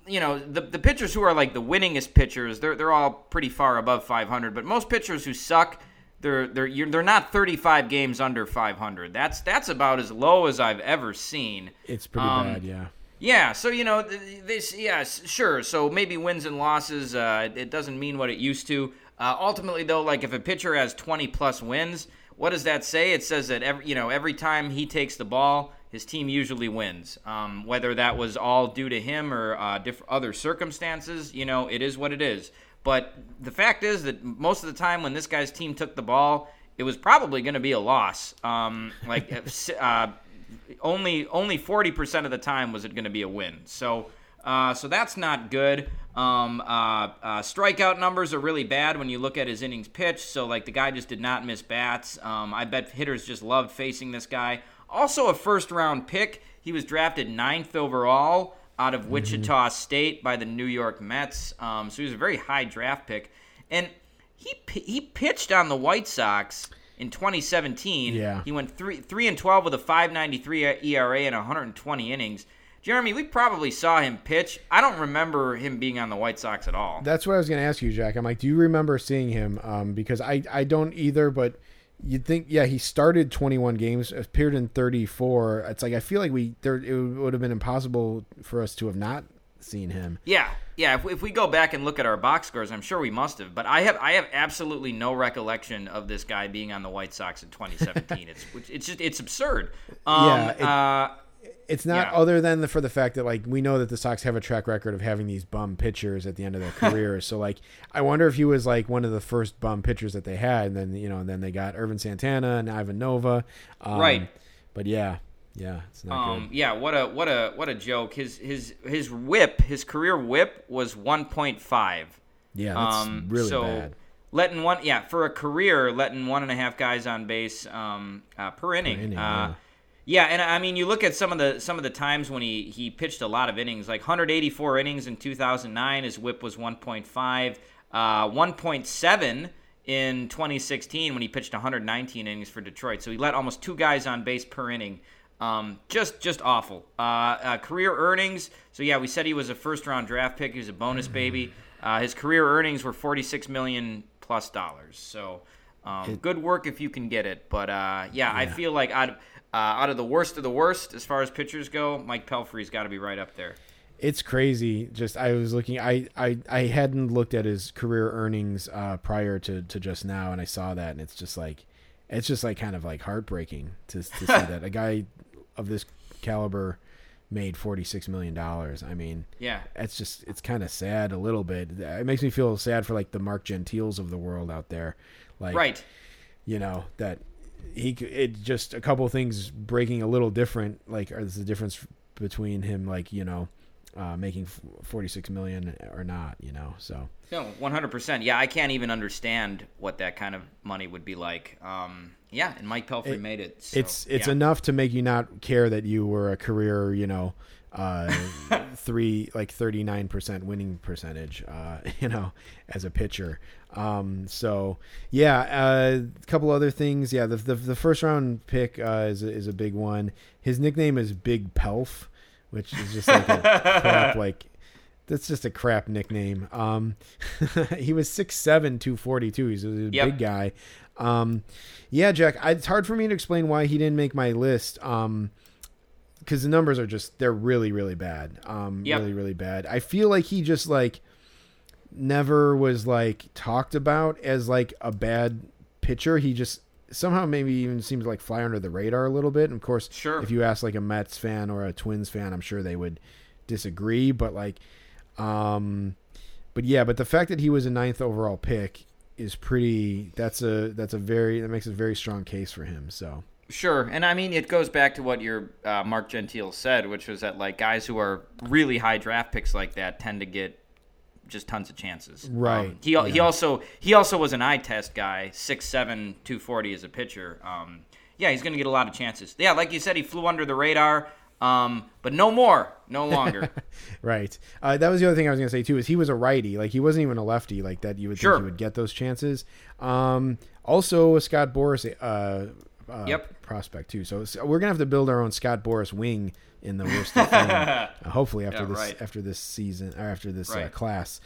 you know, the, the pitchers who are like the winningest pitchers, they're, they're all pretty far above 500. But most pitchers who suck, they're they're you're, they're not 35 games under 500. That's that's about as low as I've ever seen. It's pretty Um, bad, yeah. Yeah, so you know this. Yes, sure. So maybe wins and losses. Uh, it doesn't mean what it used to. Uh, ultimately, though, like if a pitcher has 20 plus wins, what does that say? It says that every you know every time he takes the ball, his team usually wins. Um, whether that was all due to him or uh, diff- other circumstances, you know, it is what it is. But the fact is that most of the time when this guy's team took the ball, it was probably going to be a loss. Um, like uh, only only 40% of the time was it going to be a win. So uh, so that's not good. Um, uh, uh, strikeout numbers are really bad when you look at his innings pitched. So like the guy just did not miss bats. Um, I bet hitters just loved facing this guy. Also a first round pick. He was drafted ninth overall out of Wichita State by the New York Mets. Um, so he was a very high draft pick, and he he pitched on the White Sox in 2017. Yeah. He went three three and 12 with a 5.93 ERA and 120 innings. Jeremy, we probably saw him pitch. I don't remember him being on the White Sox at all. That's what I was going to ask you, Jack. I'm like, do you remember seeing him? Um, because I, I don't either, but you'd think, yeah, he started 21 games, appeared in 34. It's like I feel like we there it would have been impossible for us to have not seen him. Yeah, yeah. If, if we go back and look at our box scores, I'm sure we must have. But I have I have absolutely no recollection of this guy being on the White Sox in 2017. it's it's just it's absurd. Um, Yeah, it- uh, It's not Yeah. other than the, for the fact that like we know that the Sox have a track record of having these bum pitchers at the end of their careers. so like I wonder if he was like one of the first bum pitchers that they had, and then you know, and then they got Ervin Santana and Ivan Nova. Um, Right. But yeah, yeah, it's not Um, good. yeah, what a what a what a joke. His his his whip, his career whip was 1.5. Yeah, that's Um, really so bad. letting one, yeah, for a career, letting one and a half guys on base um, uh, per inning. inning, uh, yeah. And I mean, you look at some of the some of the times when he he pitched a lot of innings, like 184 innings in 2009. His whip was 1.5, uh, 1.7 in 2016 when he pitched 119 innings for Detroit. So he let almost two guys on base per inning. Um, just just awful. Uh, uh, career earnings. So yeah, we said he was a first round draft pick. He was a bonus baby. Uh, his career earnings were 46 million plus dollars. So um, good work if you can get it. But uh, yeah, I feel like out of, uh, out of the worst of the worst as far as pitchers go, Mike Pelfrey's got to be right up there. It's crazy. Just I was looking. I I, I hadn't looked at his career earnings uh, prior to, to just now, and I saw that, and it's just like, it's just like kind of like heartbreaking to to see that a guy of this caliber made forty six million dollars. I mean, Yeah. it's just it's kind of sad a little bit. It makes me feel sad for like the Mark Gentiles of the world out there, like Right. you know that he it just a couple things breaking a little different. Like, is the difference between him, like you know, uh, making 46 million or not? You know, so No, one hundred percent. Yeah, I can't even understand what that kind of money would be like. Um, yeah, and Mike Pelfrey made it. so, it's it's yeah. enough to make you not care that you were a career, you know, uh, three like 39 percent winning percentage, uh, you know, as a pitcher. Um, so yeah, uh, a couple other things. Yeah, the the, the first round pick uh, is a, is a big one. His nickname is Big Pelf, which is just like a crap like. That's just a crap nickname. Um, he was 6'7", 242. He's a Yep. big guy. Um, yeah, Jack. I, it's hard for me to explain why he didn't make my list. Um, because the numbers are just they're really really bad. Um, Yep. really really bad. I feel like he just like never was like talked about as like a bad pitcher. He just somehow maybe even seems like fly under the radar a little bit. And of course, Sure. if you ask like a Mets fan or a Twins fan, I'm sure they would disagree. But like, um, but yeah, but the fact that he was a ninth overall pick is pretty. That's a that's a very that makes a very strong case for him. So Sure, and I mean it goes back to what your uh, Mark Gentile said, which was that like guys who are really high draft picks like that tend to get just tons of chances. Right, Um, he he also he also was an eye test guy, 6'7", 240 as a pitcher. Um, yeah, he's going to get a lot of chances. Yeah, like you said, he flew under the radar, um, but no more, no longer. Right. Uh, that was the other thing I was going to say too. Is he was a righty, like he wasn't even a lefty, like that. You would Sure. think he would get those chances. Um, also, Scott Boras uh, uh, Yep. prospect too. So, so we're gonna have to build our own Scott Boras wing in the worst. uh, hopefully after Yeah, this right. after this season or after this uh, class.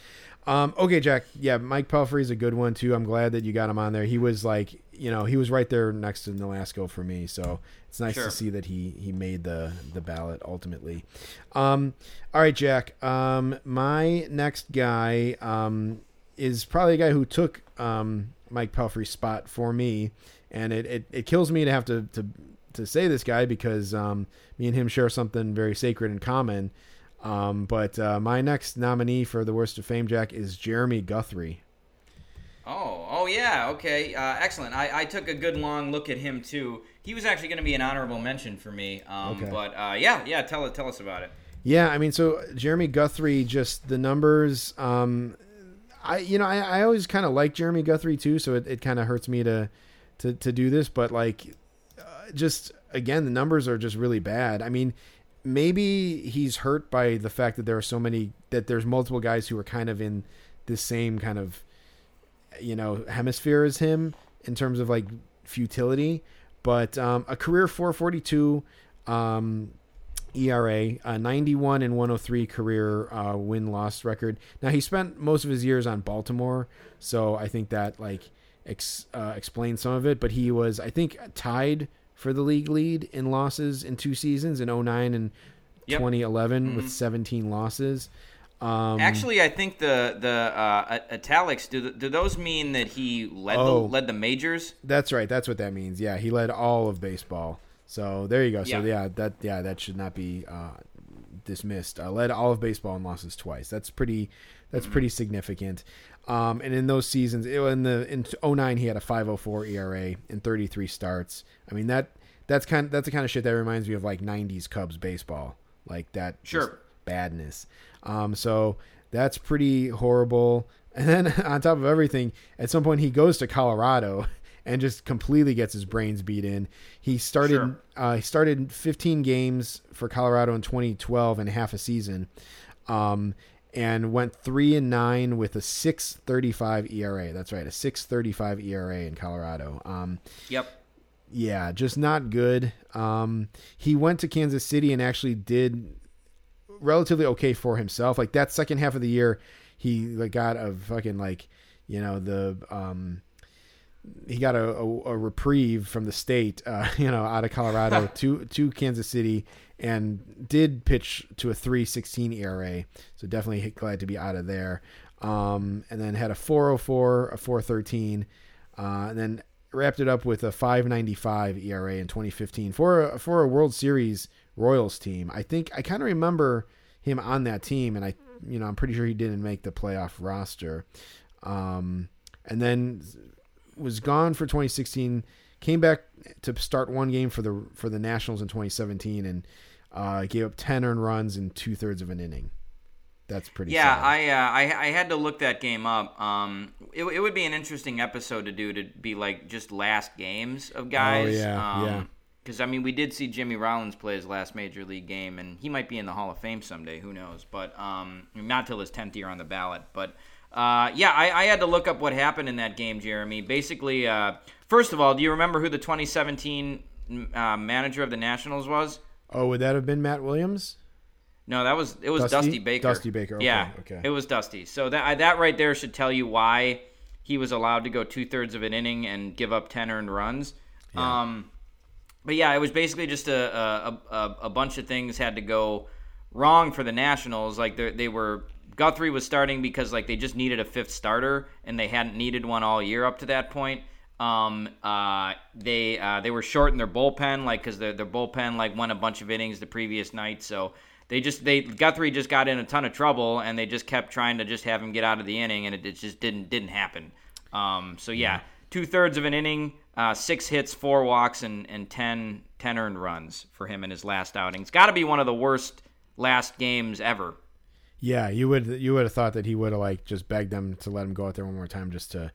Um, okay, Jack. Yeah, Mike Pelfrey's a good one too. I'm glad that you got him on there. He was like, you know, he was right there next to Nolasco for me. So it's nice Sure. to see that he he made the the ballot ultimately. Um, all right, Jack. Um, my next guy um, is probably a guy who took um, Mike Pelfrey's spot for me, and it, it, it kills me to have to to, to say this guy because um, me and him share something very sacred in common. Um, but uh, my next nominee for the worst of fame, Jack, is Jeremy Guthrie. Oh, oh yeah, okay, uh, excellent. I, I took a good long look at him too. He was actually going to be an honorable mention for me. Um, Okay. But uh, yeah, yeah, tell tell us about it. Yeah, I mean, so Jeremy Guthrie, just the numbers. Um, I you know I, I always kind of like Jeremy Guthrie too, so it, it kind of hurts me to, to to do this, but like, uh, just again the numbers are just really bad. I mean, maybe he's hurt by the fact that there are so many that there's multiple guys who are kind of in the same kind of you know hemisphere as him in terms of like futility, but um, a career 442. Um, ERA, a 91 and 103 career uh, win loss record. Now he spent most of his years on Baltimore, so I think that like ex, uh, explains some of it. But he was, I think, tied for the league lead in losses in two seasons in 09 and Yep. 2011 with 17 losses. Um, Actually, I think the the uh, italics do, do those mean that he led Oh. the, led the majors? That's right. That's what that means. Yeah, he led all of baseball. So there you go. So Yeah. yeah, that yeah that should not be uh, dismissed. Uh, led all of baseball in losses twice. That's pretty. That's pretty significant. Um, and in those seasons, it- in the in 09, he had a 5.04 ERA in 33 starts. I mean that that's kind that's the kind of shit that reminds me of like 90s Cubs baseball, like that Sure. badness. Um, so that's pretty horrible. And then on top of everything, at some point he goes to Colorado and just completely gets his brains beat in. He started Sure. uh, he started 15 games for Colorado in 2012 and half a season, um, and went three and nine with a 6.35 ERA. That's right, a 6.35 ERA in Colorado. Um, Yep. yeah, just not good. Um, he went to Kansas City and actually did relatively okay for himself. Like that second half of the year, he like got a fucking like you know the um he got a, a, a reprieve from the state, uh, you know, out of Colorado to to Kansas City, and did pitch to a three sixteen ERA. So definitely glad to be out of there. Um, and then had a four oh four, a four thirteen, uh, and then wrapped it up with a five ninety five ERA in twenty fifteen for a, for a World Series Royals team. I think I kind of remember him on that team, and I you know I'm pretty sure he didn't make the playoff roster. Um, and then was gone for 2016. came back to start one game for the for the Nationals in 2017 and uh, gave up 10 earned runs in two thirds of an inning. That's pretty. Yeah, sad. I, uh, I I had to look that game up. Um, it, it would be an interesting episode to do to be like just last games of guys. Oh, yeah, um, yeah. Because I mean, we did see Jimmy Rollins play his last major league game, and he might be in the Hall of Fame someday. Who knows? But um, not till his tenth year on the ballot. But uh, yeah, I, I had to look up what happened in that game, Jeremy. Basically, uh, first of all, do you remember who the 2017 uh, manager of the Nationals was? oh, would that have been Matt Williams? No, that was it was Dusty? Dusty, Baker. Dusty Baker, okay, yeah, okay. It was Dusty. So that that right there should tell you why he was allowed to go two thirds of an inning and give up ten earned runs. Um, but yeah, it was basically just a a, a a bunch of things had to go wrong for the Nationals. Like they they were Guthrie was starting because like they just needed a fifth starter and they hadn't needed one all year up to that point. Um, uh, they uh, they were short in their bullpen, like because their their bullpen like won a bunch of innings the previous night, so they just they Guthrie just got in a ton of trouble, and they just kept trying to just have him get out of the inning, and it, it just didn't didn't happen. Um, so yeah, two thirds of an inning, uh, six hits, four walks, and and 10, 10 earned runs for him in his last outing. It's got to be one of the worst last games ever. Yeah, you would you would have thought that he would have like just begged them to let him go out there one more time just to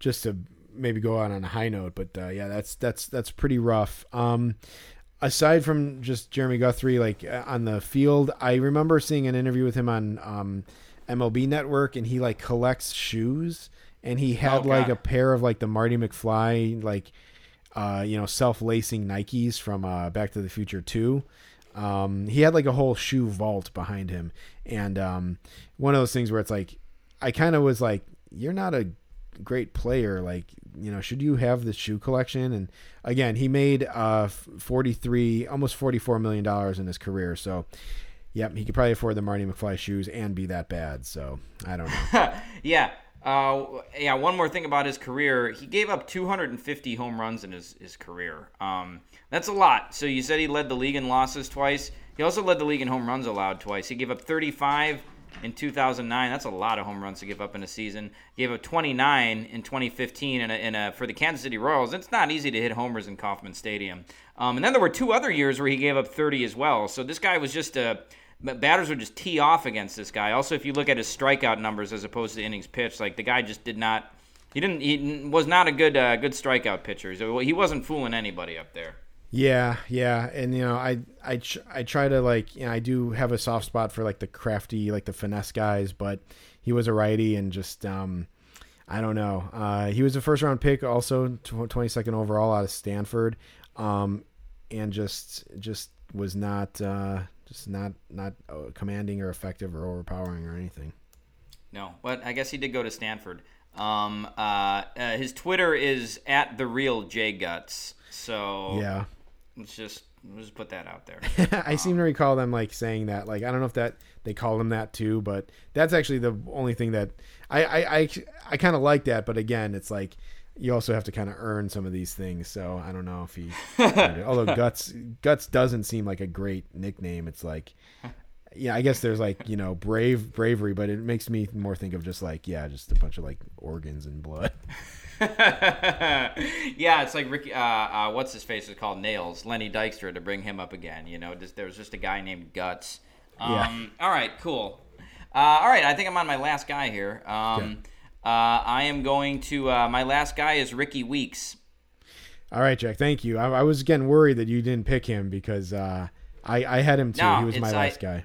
just to maybe go out on a high note. But uh, yeah, that's that's that's pretty rough. Um, aside from just Jeremy Guthrie, like uh, on the field, I remember seeing an interview with him on um, MLB Network, and he like collects shoes, and he had Oh, like a pair of like the Marty McFly like uh, you know self lacing Nikes from uh, Back to the Future Two. Um, he had like a whole shoe vault behind him, and um, one of those things where it's like, I kind of was like, you're not a great player. Like, you know, should you have the shoe collection? And again, he made uh 43, almost 44 million dollars in his career. So, yep, he could probably afford the Marty McFly shoes and be that bad. So, I don't know. yeah. Uh, yeah, one more thing about his career. He gave up 250 home runs in his, his career. Um, that's a lot. So you said he led the league in losses twice. He also led the league in home runs allowed twice. He gave up 35 in 2009. That's a lot of home runs to give up in a season. He gave up 29 in 2015 in a, in a, for the Kansas City Royals. It's not easy to hit homers in Kauffman Stadium. Um, and then there were two other years where he gave up 30 as well. So this guy was just a batters would just tee off against this guy. Also, if you look at his strikeout numbers as opposed to innings pitched, like the guy just did not. He didn't. He was not a good uh, good strikeout pitcher. So he wasn't fooling anybody up there. Yeah, yeah, and you know, I I I try to like, you know, I do have a soft spot for like the crafty, like the finesse guys, but he was a righty and just um I don't know. Uh he was a first round pick also twenty second overall out of Stanford. Um and just just was not uh just not not uh, commanding or effective or overpowering or anything. No, but I guess he did go to Stanford. Um, uh, uh, his Twitter is at the real J Guts. So Yeah. Let's just let's just put that out there. I seem to um, recall them like saying that. Like I don't know if that they call him that too, but that's actually the only thing that I I I, I kind of like that. But again, it's like you also have to kind of earn some of these things. So I don't know if he. Although guts guts doesn't seem like a great nickname. It's like. Yeah, I guess there's like you know brave bravery, but it makes me more think of just like yeah, just a bunch of like organs and blood. yeah, it's like Ricky. Uh, uh, what's his face is called Nails. Lenny Dykstra to bring him up again. You know, just, there was just a guy named Guts. Um, All right, cool. Uh, all right, I think I'm on my last guy here. Um, uh, I am going to. Uh, my last guy is Rickie Weeks. All right, Jack. Thank you. I, I was getting worried that you didn't pick him because uh, I I had him too. No, he was my last I- guy.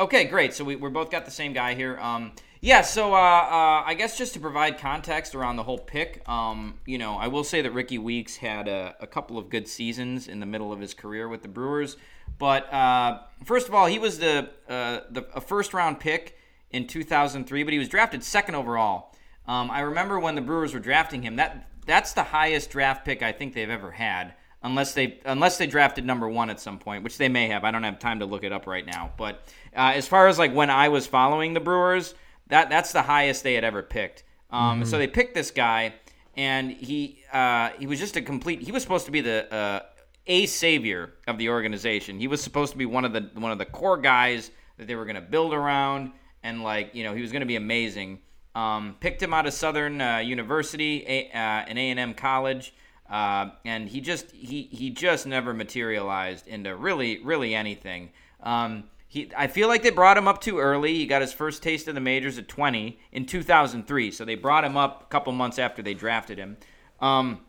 Okay, great. So we we're both got the same guy here. Um, yeah. So uh, uh, I guess just to provide context around the whole pick, um, you know, I will say that Rickie Weeks had a, a couple of good seasons in the middle of his career with the Brewers. But uh, first of all, he was the uh, the a first round pick in 2003, but he was drafted second overall. Um, I remember when the Brewers were drafting him. That that's the highest draft pick I think they've ever had unless they unless they drafted number one at some point, which they may have. I don't have time to look it up right now. But uh, as far as like when I was following the Brewers, that that's the highest they had ever picked. Um, So they picked this guy, and he uh, he was just a complete. He was supposed to be the uh, a savior of the organization. He was supposed to be one of the one of the core guys that they were going to build around, and like you know he was going to be amazing. Um, picked him out of Southern uh, University, a, uh, an A and M college. uh, and he just he he just never materialized into really really anything. Um, he, I feel like they brought him up too early. He got his first taste of the majors at 20 in 2003, so they brought him up a couple months after they drafted him. Um,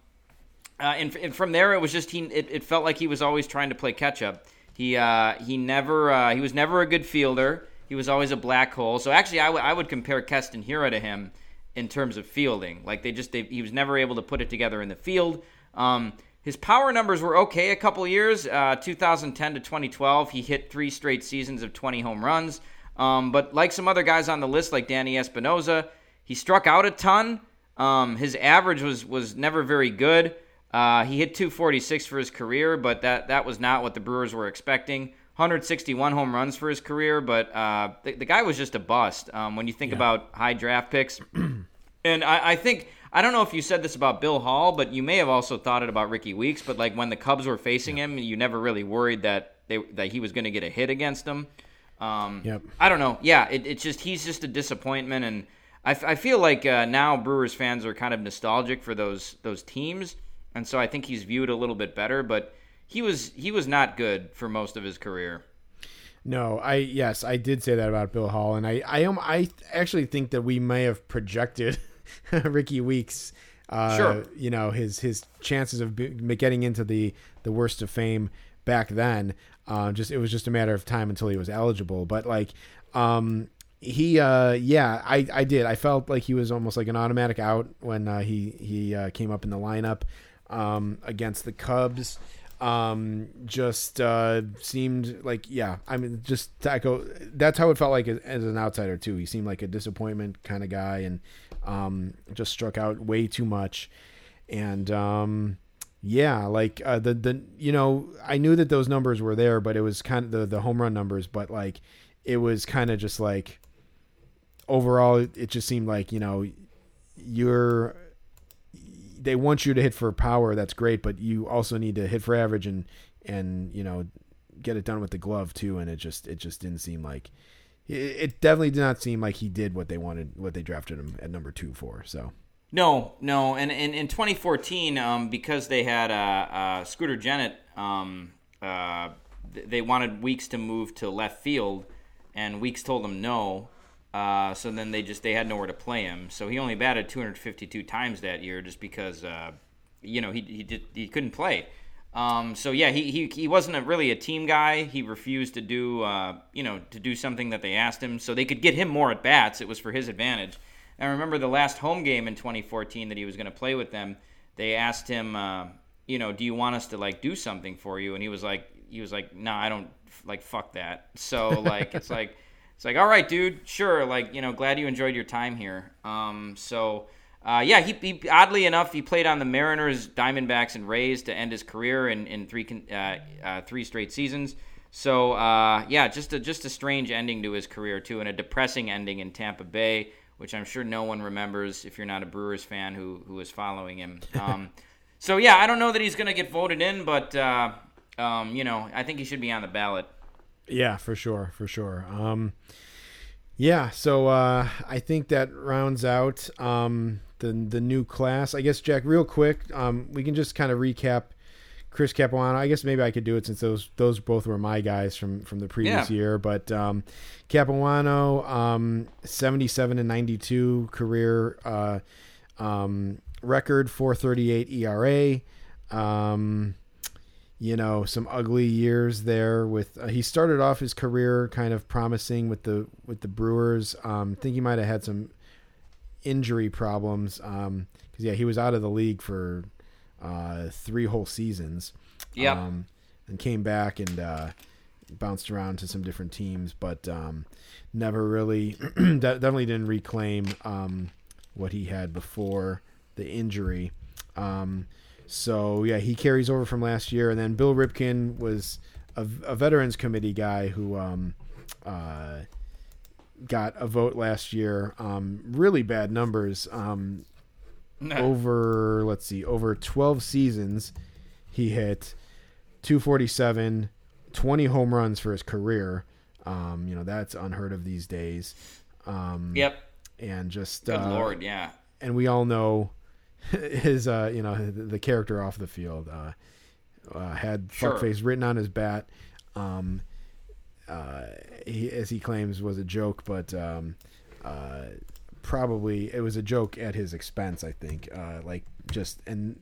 uh, and, and, from there, it was just he. It, it, felt like he was always trying to play catch up. He uh, he never uh, he was never a good fielder. He was always a black hole. So actually, I, w- I would compare Keston Hiura to him in terms of fielding. Like they just they, he was never able to put it together in the field. Um, his power numbers were okay a couple years. Uh, 2010 to 2012, he hit three straight seasons of 20 home runs. Um, but like some other guys on the list, like Danny Espinosa, he struck out a ton. Um, his average was was never very good. Uh, he hit 246 for his career, but that that was not what the Brewers were expecting. 161 home runs for his career, but uh, the, the, guy was just a bust. Um, when you think yeah. about high draft picks, and I, I think I don't know if you said this about Bill Hall, but you may have also thought it about Rickie Weeks. But like when the Cubs were facing yeah. him, you never really worried that they that he was going to get a hit against them. Um, yep. I don't know. Yeah, it, it's just he's just a disappointment, and I, I feel like uh, now Brewers fans are kind of nostalgic for those those teams, and so I think he's viewed a little bit better. But he was he was not good for most of his career. No, I yes, I did say that about Bill Hall, and I I am I actually think that we may have projected Rickie Weeks. Uh, sure. You know his his chances of getting into the the worst of fame back then. Uh, just it was just a matter of time until he was eligible. But like, um, he uh, yeah, I I did. I felt like he was almost like an automatic out when uh, he he uh, came up in the lineup um, against the Cubs um just uh seemed like yeah i mean just to echo that's how it felt like as, as an outsider too he seemed like a disappointment kind of guy and um just struck out way too much and um yeah like uh the the you know i knew that those numbers were there but it was kind of the the home run numbers but like it was kind of just like overall it, just seemed like you know you're they want you to hit for power. That's great, but you also need to hit for average and and you know get it done with the glove too. And it just it just didn't seem like it, definitely did not seem like he did what they wanted, what they drafted him at number two for. So. No, no, and in, in 2014, um, because they had uh, uh, Scooter Gennett, um, uh, they wanted Weeks to move to left field, and Weeks told them no. Uh, so then they just they had nowhere to play him. So he only batted 252 times that year just because uh, you know he he did he couldn't play. Um, so yeah, he, he he wasn't a, really a team guy. He refused to do uh, you know to do something that they asked him, so they could get him more at bats. It was for his advantage. I remember the last home game in 2014 that he was going to play with them. They asked him, uh, you know, do you want us to like do something for you? And he was like, he was like, no, nah, I don't like fuck that. So like it's like it's like, all right, dude, sure. Like, you know, glad you enjoyed your time here. Um, so, uh, yeah, he, he, oddly enough he played on the Mariners, Diamondbacks, and Rays to end his career in in three uh, uh, three straight seasons. So, uh, yeah, just a just a strange ending to his career too, and a depressing ending in Tampa Bay, which I'm sure no one remembers if you're not a Brewers fan who who is following him. Um, so, yeah, I don't know that he's going to get voted in, but uh, um, you know, I think he should be on the ballot. Yeah, for sure, for sure. Um, yeah, so uh, I think that rounds out um, the the new class. I guess Jack, real quick, um, we can just kind of recap Chris Capuano. I guess maybe I could do it since those those both were my guys from from the previous yeah. year. But um, Capuano, um, seventy seven and ninety two career uh, um, record, four thirty eight ERA. Um, you know some ugly years there with uh, he started off his career kind of promising with the with the Brewers um think he might have had some injury problems um cuz yeah he was out of the league for uh 3 whole seasons yeah. um and came back and uh bounced around to some different teams but um never really definitely didn't reclaim um what he had before the injury. Um so yeah, he carries over from last year, and then Bill Ripken was a, a veterans committee guy who um, uh, got a vote last year. Um, really bad numbers. Um, over let's see, over 12 seasons, he hit 247, 20 home runs for his career. Um, you know that's unheard of these days. Um, yep. And just good uh, lord, yeah. And we all know his uh you know the, character off the field uh, uh had Sure. fuckface written on his bat um uh he as he claims was a joke but um uh probably it was a joke at his expense i think. Uh like just and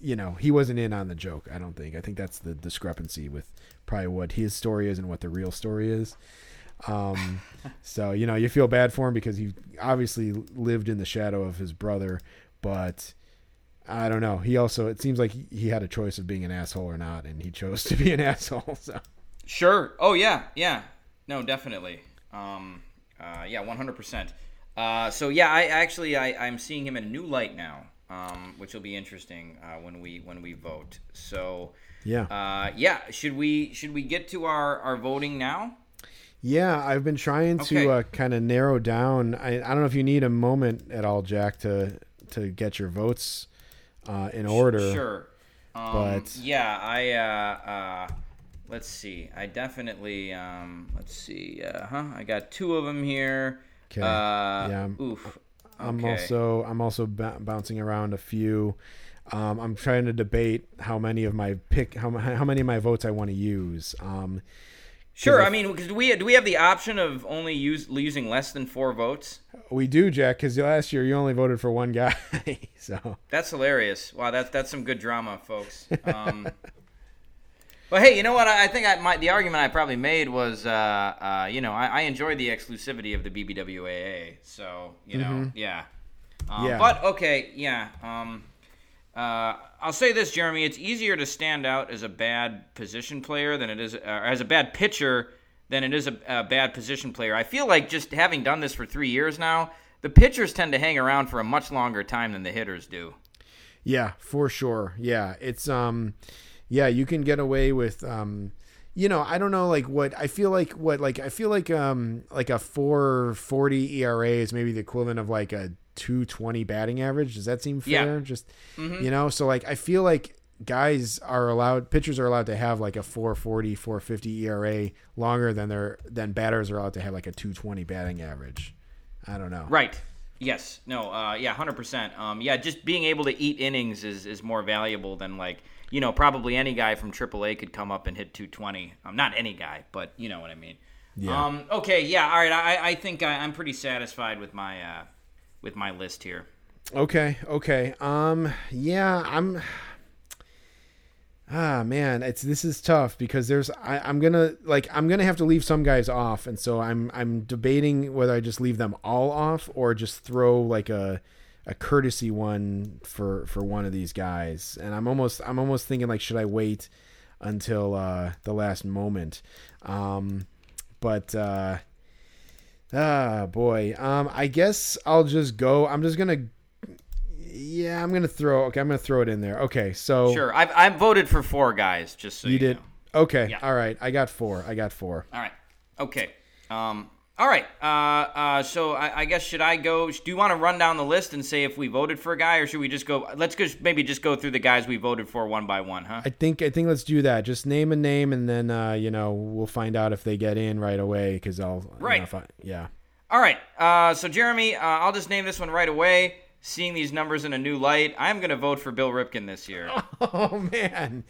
you know he wasn't in on the joke i don't think. I think that's the discrepancy with probably what his story is and what the real story is. Um so you know you feel bad for him because he obviously lived in the shadow of his brother but i don't know. He also it seems like he- he had a choice of being an asshole or not and he chose to be an asshole so Sure. Oh yeah, yeah. No, definitely. Um, uh, yeah, one hundred percent. Uh, so yeah, I actually I, I'm seeing him in a new light now, um, which will be interesting uh, when we when we vote. So yeah uh, yeah, should we should we get to our, our voting now? Yeah, I've been trying Okay. to uh, kind of narrow down. I, I don't know if you need a moment at all, Jack, to to get your votes uh, in order. Sure. Um, But- yeah, I uh, uh, let's see. I definitely um, let's see. Uh, huh. I got two of them here. 'Kay. Uh, Yeah, I'm- Oof. I'm Okay. also I'm also b- bouncing around a few. Um, I'm trying to debate how many of my pick how how many of my votes I want to use. Um, Sure. I- mean, do we do we have the option of only use using less than four votes? we do, Jack, because last year you only voted for one guy. so That's hilarious. Wow, that's that's some good drama, folks. Um, but hey, you know what? I, I think I, my, the argument I probably made was, uh, uh, you know, I, I enjoy the exclusivity of the BBWAA. So you know, yeah. Um, Yeah. But okay, yeah. Um, uh, I'll say this, Jeremy. It's easier to stand out as a bad position player than it is, uh, as a bad pitcher than it is a, a bad position player. I feel like just having done this for three years now, the pitchers tend to hang around for a much longer time than the hitters do. Yeah, for sure. Yeah, it's um, yeah, you can get away with um, you know, I don't know, like what I feel like what like I feel like um like a four forty ERA is maybe the equivalent of like a two twenty batting average. Does that seem fair? Yeah. Just you know, so like I feel like guys are allowed pitchers are allowed to have like a 440 450 ERA longer than their than batters are allowed to have like a 220 batting average. I don't know. Right. Yes. No. Uh, yeah. Hundred percent. Um, yeah. Just being able to eat innings is, is more valuable than like you know probably any guy from AAA could come up and hit 220. Um, not any guy, but you know what I mean. Yeah. Um, okay. Yeah. All right. I, I think I, I'm pretty satisfied with my uh, with my list here. Okay, okay. Um yeah, I'm Ah man, it's this is tough because there's I, I'm gonna like I'm gonna have to leave some guys off, and so I'm I'm debating whether I just leave them all off or just throw like a a courtesy one for for one of these guys. And I'm almost I'm almost thinking like should I wait until uh the last moment? Um but uh ah boy. Um I guess I'll just go. I'm just gonna yeah, I'm gonna throw. Okay, I'm gonna throw it in there. Okay, so Sure. I've I voted for four guys. Just so you, you did. know. Okay, Yeah. all right. I got four. I got four. All right. Okay. Um. All right. Uh. Uh. So I, I guess should I go? Do you want to run down the list and say if we voted for a guy, or should we just go? Let's just maybe just go through the guys we voted for one by one, huh? I think I think let's do that. Just name a name, and then uh, you know we'll find out if they get in right away. Because I'll you know, Right. I- yeah. All right. Uh. So Jeremy, uh, I'll just name this one right away. Seeing these numbers in a new light, I'm going to vote for Bill Ripken this year. Oh man,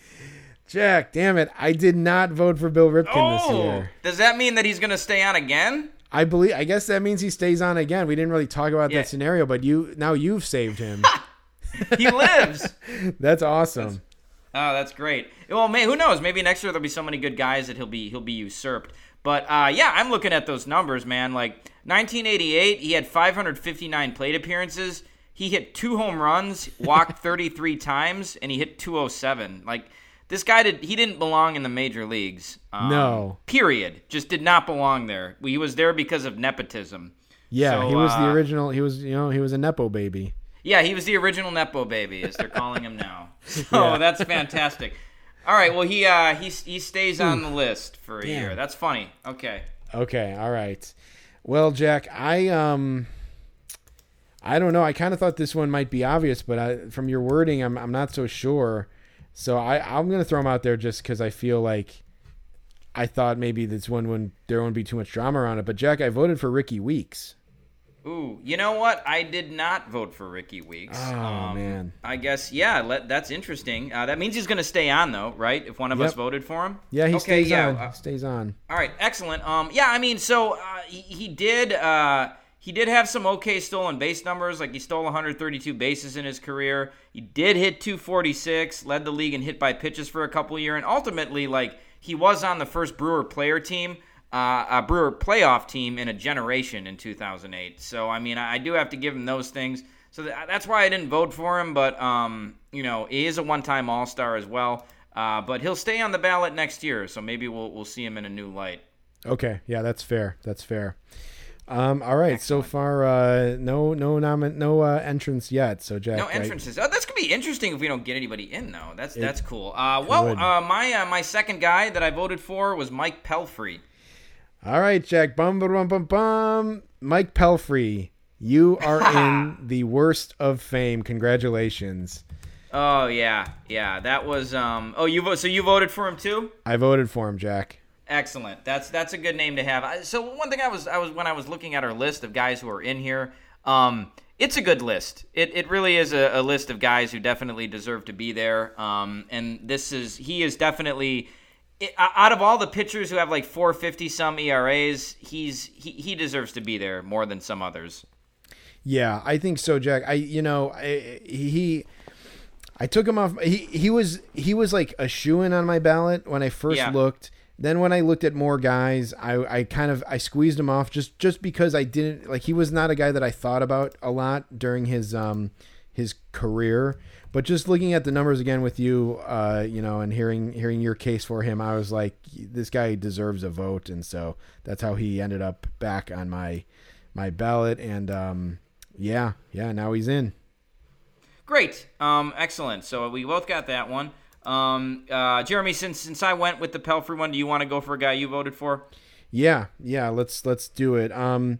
Jack, damn it! I did not vote for Bill Ripken this year. does that mean that he's going to stay on again? I believe. I guess that means he stays on again. We didn't really talk about Yeah. that scenario, but you now you've saved him. He lives. That's awesome. Oh, that's great. Well, may, who knows? Maybe next year there'll be so many good guys that he'll be he'll be usurped. But uh, yeah, I'm looking at those numbers, man. Like 1988, he had 559 plate appearances. He hit two home runs, walked 33 times, and he hit 207. Like this guy did he didn't belong in the major leagues. Um, No. Period. Just did not belong there. He was there because of nepotism. Yeah, So, he was the uh, original. He was you know he was a nepo baby. Yeah, he was the original Nepo baby, as they're calling him now. So Yeah. that's fantastic. All right, well he uh he he stays on the list for a Damn. year. That's funny. Okay. Okay, all right. Well, Jack, I um I don't know. I kind of thought this one might be obvious, but I, from your wording, I'm I'm not so sure. So I I'm gonna throw him out there just because I feel like I thought maybe this one would there wouldn't be too much drama around it. But Jack, I voted for Rickie Weeks. Ooh, you know what? I did not vote for Rickie Weeks. Oh, man. I guess yeah. Let, that's interesting. Uh, that means he's going to stay on though, right? If one of us voted for him. Yeah, he okay, stays yeah, on. uh, stays on. all right, excellent. Um, yeah, I mean, so uh, he, he did uh, he did have some okay stolen base numbers. Like he stole 132 bases in his career. He did hit 246, led the league in hit by pitches for a couple years, and ultimately, like he was on the first Brewer player team, uh, a Brewer playoff team in a generation in 2008. So I mean, I, do have to give him those things. So that's why I didn't vote for him. But um, you know, he is a one-time All Star as well. Uh, but he'll stay on the ballot next year, so maybe we'll we'll see him in a new light. Okay, yeah, that's fair. That's fair. Um, all right, so far, uh, no, no, nomin- no uh, entrance yet. So Jack, No I- entrances. Oh, that's gonna be interesting if we don't get anybody in though. That's that's cool. Uh, well, uh, my uh, my second guy that I voted for was Mike Pelfrey. all right, Jack, bum, bum, bum, bum, bum. Mike Pelfrey, you are in the worst of fame. Congratulations. Oh yeah, yeah. That was um. Oh, you vote. So you voted for him too. I voted for him, Jack. Excellent. That's that's a good name to have. So one thing I was I was when I was looking at our list of guys who are in here, um, it's a good list. It it really is a, a list of guys who definitely deserve to be there. Um, and this is he is definitely i- out of all the pitchers who have like 450 some ERAs, he's he, he deserves to be there more than some others. Yeah, I think so, Jack. I, you know, I, he, I took him off. He, he was, he was like a shoe in on my ballot when I first Yeah. looked. Then when I looked at more guys, I, I kind of, I squeezed him off just, just because I didn't like. He was not a guy that I thought about a lot during his, um, his career. But just looking at the numbers again with you, uh, you know, and hearing, hearing your case for him, I was like, this guy deserves a vote, and so that's how he ended up back on my, my ballot. And, um, yeah, yeah. Now he's in. Great. Um, excellent. So we both got that one. Um, uh, Jeremy, since since I went with the Pelfrey one, do you want to go for a guy you voted for? Yeah, yeah. Let's let's do it. Um,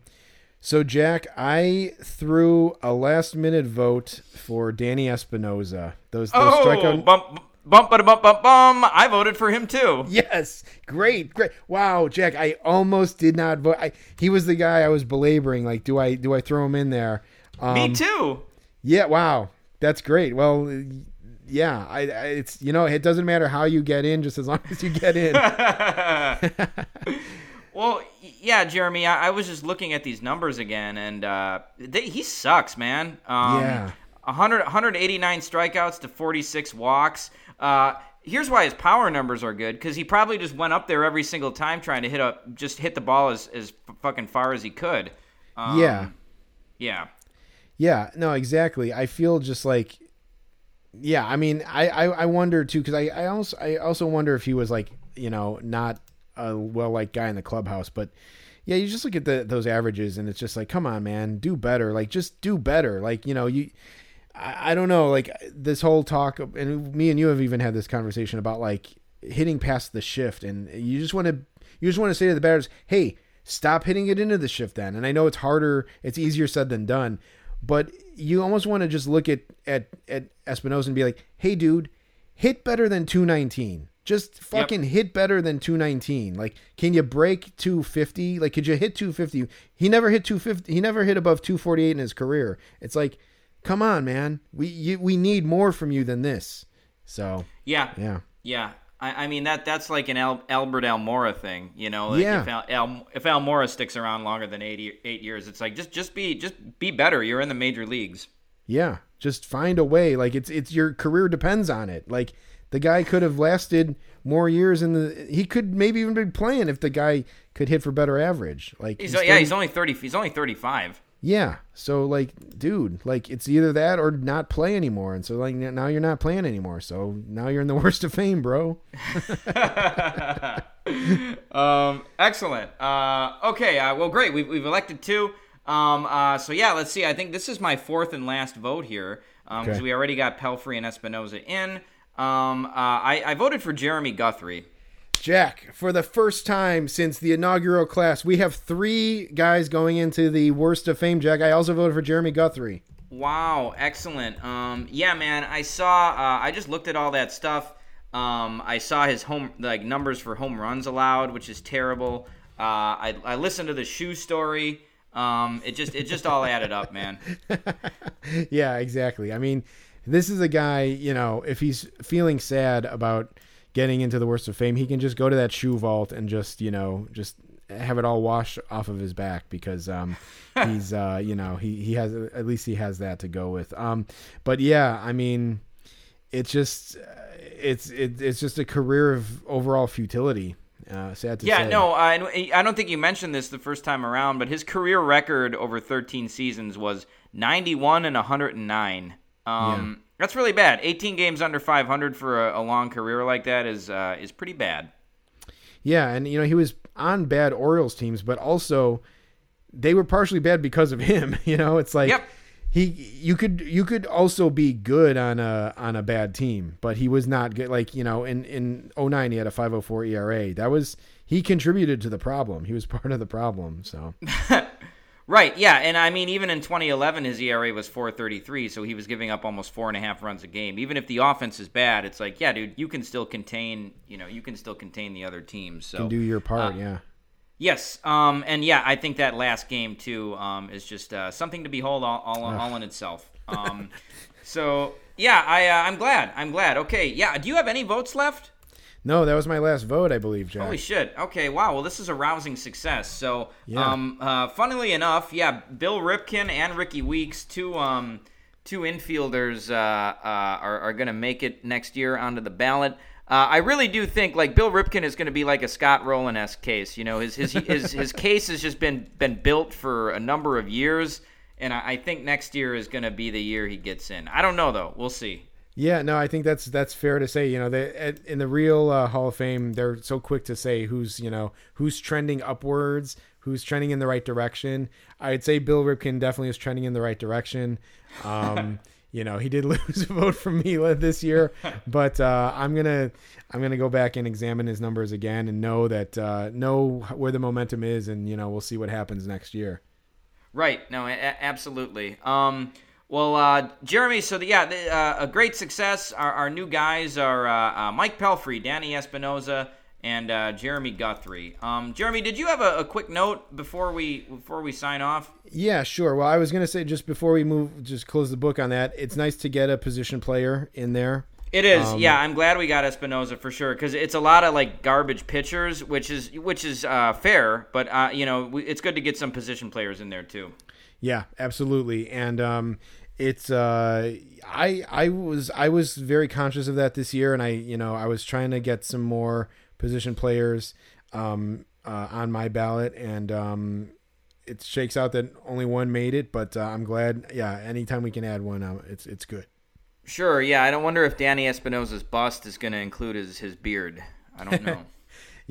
so Jack, I threw a last minute vote for Danny Espinosa. Those, those Oh, strikeout. bump, bump, bump, bump, bump, bum. I voted for him too. Yes, great, great. Wow, Jack, I almost did not vote. I, he was the guy I was belaboring. Like, do I do I throw him in there? Um, Me too. Yeah, wow, that's great. Well, yeah, I, I it's you know it doesn't matter how you get in, just as long as you get in. Well, yeah, Jeremy. I, I was just looking at these numbers again, and uh, they, he sucks, man. Um, Yeah. 100, 189 strikeouts to 46 walks. Uh, here's why his power numbers are good because he probably just went up there every single time trying to hit up, just hit the ball as as fucking far as he could. Um, yeah. yeah. Yeah, no, exactly. I feel just like, yeah. I mean, I I, I wonder too because I I also I also wonder if he was like you know not a well liked guy in the clubhouse, but yeah, you just look at the those averages and it's just like, come on, man, do better. Like just do better. Like you know you. I, I don't know, like this whole talk, and me and you have even had this conversation about like hitting past the shift, and you just want to, you just want to say to the batters, "Hey, stop hitting it into the shift." Then, and I know it's harder, it's easier said than done, but you almost want to just look at at at Espinosa and be like, "Hey, dude, hit better than 219." Just fucking hit better than 219. Like, can you break 250? Like, could you hit 250? He never hit 250. He never hit above 248 in his career. It's like, come on, man. We you, we need more from you than this. So Yeah. yeah, Yeah, I, I mean that that's like an Al, Albert Almora thing, you know. Like Yeah. If Al, Al, if Almora sticks around longer than eight eight years, it's like just just be just be better. You're in the major leagues. yeah. Just find a way. Like it's it's your career depends on it. Like the guy could have lasted more years in the. He could maybe even be playing if the guy could hit for better average. Like He's, he's yeah, 30 he's only thirty. He's only thirty five. Yeah. So like, dude, like it's either that or not play anymore. And so like now you're not playing anymore. So now you're in the worst of fame, bro. Um, excellent. Uh, okay. Uh, well, great. We've, we've elected two. Um, uh, so yeah, let's see. I think this is my fourth and last vote here because Okay. we already got Pelfrey and Espinosa in. Um, uh, I, I voted for Jeremy Guthrie. Jack, for the first time since the inaugural class, we have three guys going into the worst of fame. Jack, I also voted for Jeremy Guthrie. Wow, excellent. Um, yeah, man, I saw. Uh, I just looked at all that stuff. Um, I saw his home like numbers for home runs allowed, which is terrible. Uh, I, I listened to the shoe story. Um, it just it just all added up, man. yeah, exactly. I mean, this is a guy, you know, if he's feeling sad about getting into the worst of fame, he can just go to that shoe vault and just, you know, just have it all wash off of his back because um, he's, uh, you know, he, he has, at least he has that to go with. Um, but yeah, I mean, it's just, it's, it, it's just a career of overall futility. Uh, sad to Yeah, say. no, I, I don't think you mentioned this the first time around, but his career record over 13 seasons was 91 and 109. Um, That's really bad. 18 games under 500 for a, a long career like that is uh, is pretty bad. Yeah, and you know he was on bad Orioles teams, but also they were partially bad because of him. You know, it's like Yep. he you could you could also be good on a on a bad team, but he was not good. Like you know, in in 09 he had a 504 ERA. That was he contributed to the problem. He was part of the problem. So Right, yeah, and I mean, even in 2011, his ERA was 4.33, so he was giving up almost four and a half runs a game. Even if the offense is bad, it's like, yeah, dude, you can still contain, you know, you can still contain the other teams. So can do your part. uh, yeah. Yes, um, and yeah, I think that last game too um, is just uh, something to behold all, all, all in itself. Um, so yeah, I uh, I'm glad. I'm glad. Okay, yeah. Do you have any votes left? No, that was my last vote, I believe, Jack. Holy shit. Okay, wow. Well, this is a rousing success. So, Yeah. um, uh, funnily enough, yeah, Bill Ripken and Rickie Weeks, two um, two infielders, uh, uh, are, are going to make it next year onto the ballot. Uh, I really do think like Bill Ripken is going to be like a Scott Rolen esque case. You know, his his, his his case has just been been built for a number of years, and I, I think next year is going to be the year he gets in. I don't know though. We'll see. Yeah, no, I think that's that's fair to say. You know, they at, in the real uh, Hall of Fame, they're so quick to say who's you know who's trending upwards, who's trending in the right direction. I'd say Bill Ripken definitely is trending in the right direction. Um, you know, he did lose a vote from Mila this year, but uh, I'm gonna I'm gonna go back and examine his numbers again and know that uh, know where the momentum is, and you know we'll see what happens next year. Right. No, a- absolutely. Um, well, uh, Jeremy, so the, yeah, the, uh, a great success. Our, our new guys are uh, uh, Mike Pelfrey, Danny Espinosa, and uh, Jeremy Guthrie. Um, Jeremy, did you have a, a quick note before we before we sign off? Yeah, sure. Well, I was gonna say just before we move, just close the book on that. It's nice to get a position player in there. It is, Um, yeah. I'm glad we got Espinosa for sure because it's a lot of like garbage pitchers, which is which is uh, fair, but uh, you know we, it's good to get some position players in there too. Yeah, absolutely. And um, it's uh, I I was I was very conscious of that this year, and I you know I was trying to get some more position players um, uh, on my ballot, and um, it shakes out that only one made it. But uh, I'm glad. Yeah, anytime we can add one, uh, it's it's good. Sure, yeah. I don't wonder if Danny Espinosa's bust is going to include his his beard. I don't know.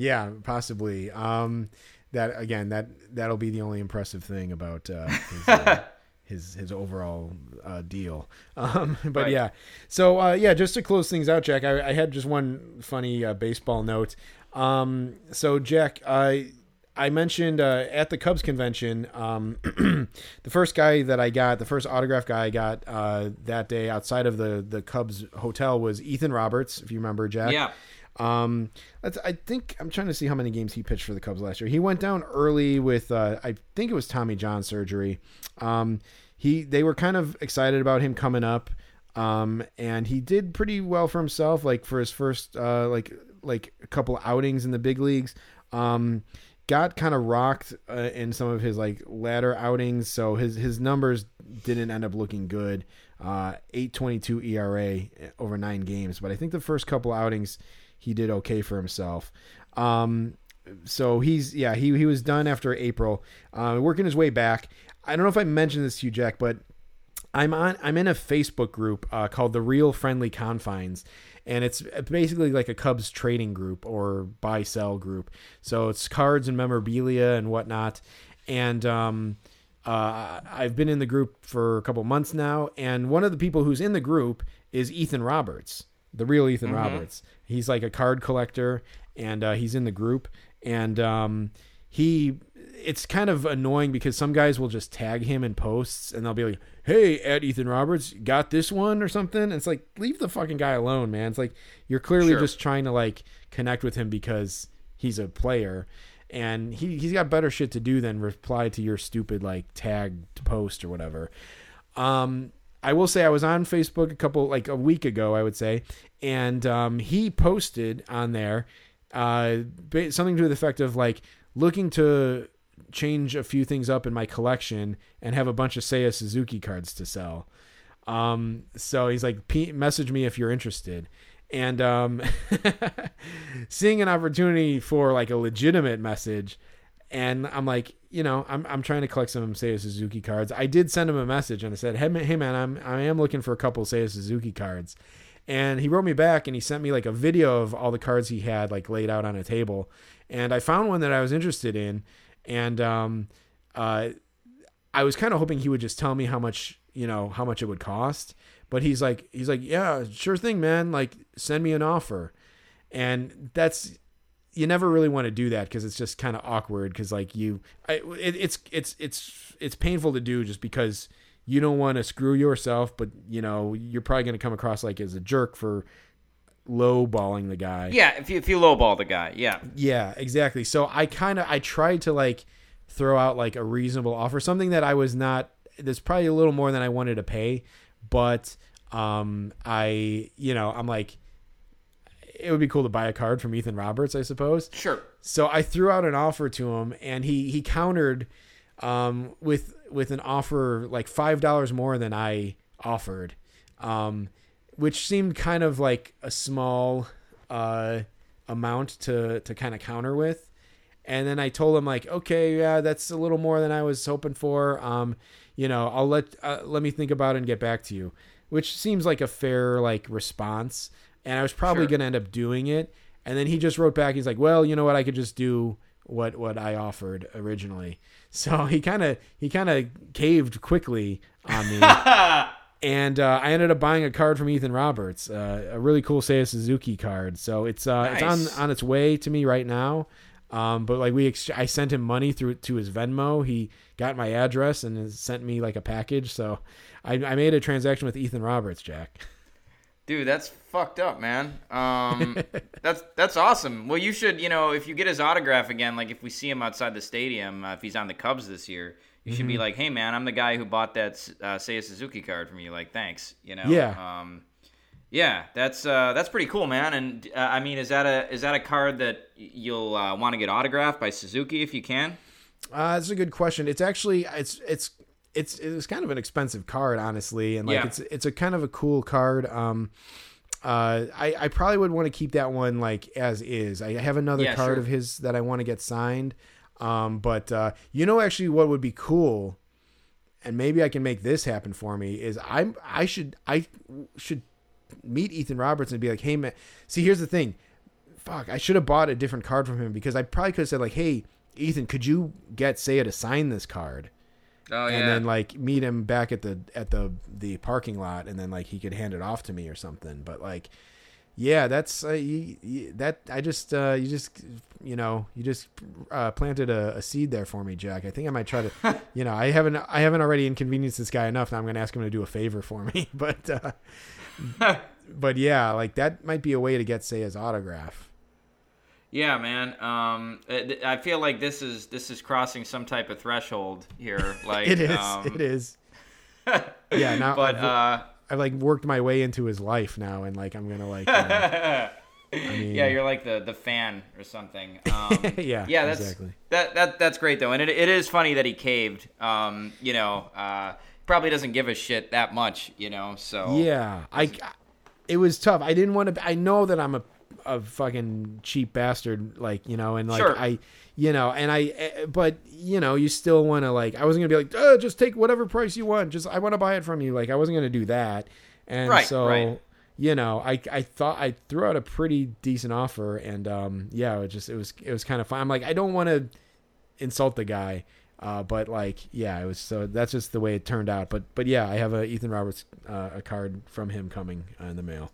Yeah, possibly. Um, that again, that that'll be the only impressive thing about uh, his, uh, his his overall uh, deal. Um, but Right. yeah, so uh, yeah, just to close things out, Jack, I, I had just one funny uh, baseball note. Um, so Jack, I I mentioned uh, at the Cubs convention, um, the first guy that I got, the first autograph guy I got uh, that day outside of the the Cubs hotel was Ethan Roberts, if you remember, Jack. yeah. Um, I think I'm trying to see how many games he pitched for the Cubs last year. He went down early with, uh, I think it was Tommy John surgery. Um, he they were kind of excited about him coming up, um, and he did pretty well for himself. Like for his first, uh, like like a couple outings in the big leagues. Um, got kind of rocked uh, in some of his like latter outings, so his his numbers didn't end up looking good. Uh, 8.22 ERA over nine games, but I think the first couple outings he did okay for himself. Um, so he's yeah he he was done after April, uh, working his way back. I don't know if I mentioned this to you, Jack, but I'm on I'm in a Facebook group uh, called the Real Friendly Confines, and it's basically like a Cubs trading group or buy sell group. So it's cards and memorabilia and whatnot, and um, uh, I've been in the group for a couple months now, and one of the people who's in the group is Ethan Roberts, the real Ethan Roberts. He's like a card collector, and uh, he's in the group, and um, he. It's kind of annoying because some guys will just tag him in posts, and they'll be like, "Hey, at Ethan Roberts, got this one or something." And it's like, leave the fucking guy alone, man. It's like you're clearly Sure. just trying to like connect with him because he's a player. and he he's got better shit to do than reply to your stupid like tagged post or whatever. Um, I will say I was on Facebook a couple like a week ago, I would say, and um, he posted on there uh, something to the effect of like looking to change a few things up in my collection and have a bunch of Seiya Suzuki cards to sell. Um, so he's like, message me if you're interested. And um, seeing an opportunity for like a legitimate message, and I'm like, you know, I'm I'm trying to collect some Seiya Suzuki cards. I did send him a message and I said, hey man, hey man, I'm I am looking for a couple Seiya Suzuki cards. And he wrote me back and he sent me like a video of all the cards he had like laid out on a table. And I found one that I was interested in. And um, uh, I was kind of hoping he would just tell me how much, you know, how much it would cost. But he's like, he's like, yeah, sure thing, man. Like, send me an offer. And that's, you never really want to do that because it's just kind of awkward. Because like you, I, it, it's it's it's it's painful to do just because you don't want to screw yourself, but you know you're probably going to come across like as a jerk for lowballing the guy. Yeah, if you if you lowball the guy, yeah. Yeah, exactly. So I kind of I tried to like throw out like a reasonable offer, something that I was not. There's probably a little more than I wanted to pay, but um, I you know I'm like, it would be cool to buy a card from Ethan Roberts, I suppose. Sure. So I threw out an offer to him, and he he countered um, with with an offer like five dollars more than I offered, um, which seemed kind of like a small uh, amount to to kind of counter with. And then I told him like, okay, yeah, that's a little more than I was hoping for. Um, you know, I'll let uh, let me think about it and get back to you, which seems like a fair like response. And I was probably Sure. gonna end up doing it. And then he just wrote back. He's like, well, you know what? I could just do what what I offered originally. So he kind of he kind of caved quickly on me. And uh, I ended up buying a card from Ethan Roberts, uh, a really cool Seiya Suzuki card. So it's uh, it's on on its way to me right now. Um, but like we, ex- I sent him money through to his Venmo. He got my address and sent me like a package. So I, I made a transaction with Ethan Roberts, Jack. Dude, that's fucked up, man. Um, that's that's awesome. Well, you should, you know, if you get his autograph again, like if we see him outside the stadium, uh, if he's on the Cubs this year, you should Mm-hmm. be like, "Hey, man, I'm the guy who bought that uh, Seiya Suzuki card from you. Like, thanks." You know. Yeah. Um, yeah, that's uh, that's pretty cool, man. And uh, I mean, is that a is that a card that you'll uh, want to get autographed by Suzuki if you can? Uh, that's a good question. It's actually it's it's it's it's kind of an expensive card, honestly, and like Yeah. it's it's a kind of a cool card. Um, uh, I I probably would want to keep that one like as is. I have another Yeah, card sure. of his that I want to get signed. Um, but uh, you know, actually, what would be cool, and maybe I can make this happen for me is I'm I should I should meet Ethan Roberts and be like, hey man, see here's the thing, fuck, I should have bought a different card from him because I probably could have said like, hey Ethan, could you get Seiya to sign this card? Oh and then like meet him back at the at the the parking lot and then like he could hand it off to me or something. But like yeah that's uh, you, you, that i just uh you just you know you just uh planted a, a seed there for me jack. I think i might try to you know i haven't i haven't already inconvenienced this guy enough. Now i'm gonna ask him to do a favor for me. But uh but yeah like that might be a way to get say his autograph Yeah, man. Um, I feel like this is this is crossing some type of threshold here. Like it is um, it is yeah now But I've, uh, I've like worked my way into his life now and like i'm gonna like uh, mean- yeah, you're like the the fan or something. Um, Yeah, yeah, that's exactly. that that that's great though, and it, it is funny that he caved. Um, you know, uh, probably doesn't give a shit that much. You know, so Yeah, I. It was tough. I didn't want to. I know that I'm a a fucking cheap bastard, like you know, and like Sure. I, you know, and I, eh, but you know, you still want to like. I wasn't gonna be like, oh, just take whatever price you want. Just I want to buy it from you. Like I wasn't gonna do that. And Right, so, right. you know, I I thought I threw out a pretty decent offer, and um, yeah, it just it was it was kind of fun. I'm like, I don't want to insult the guy. Uh, but like, yeah, it was so that's just the way it turned out. But but yeah, I have a Ethan Roberts uh, a card from him coming uh, in the mail.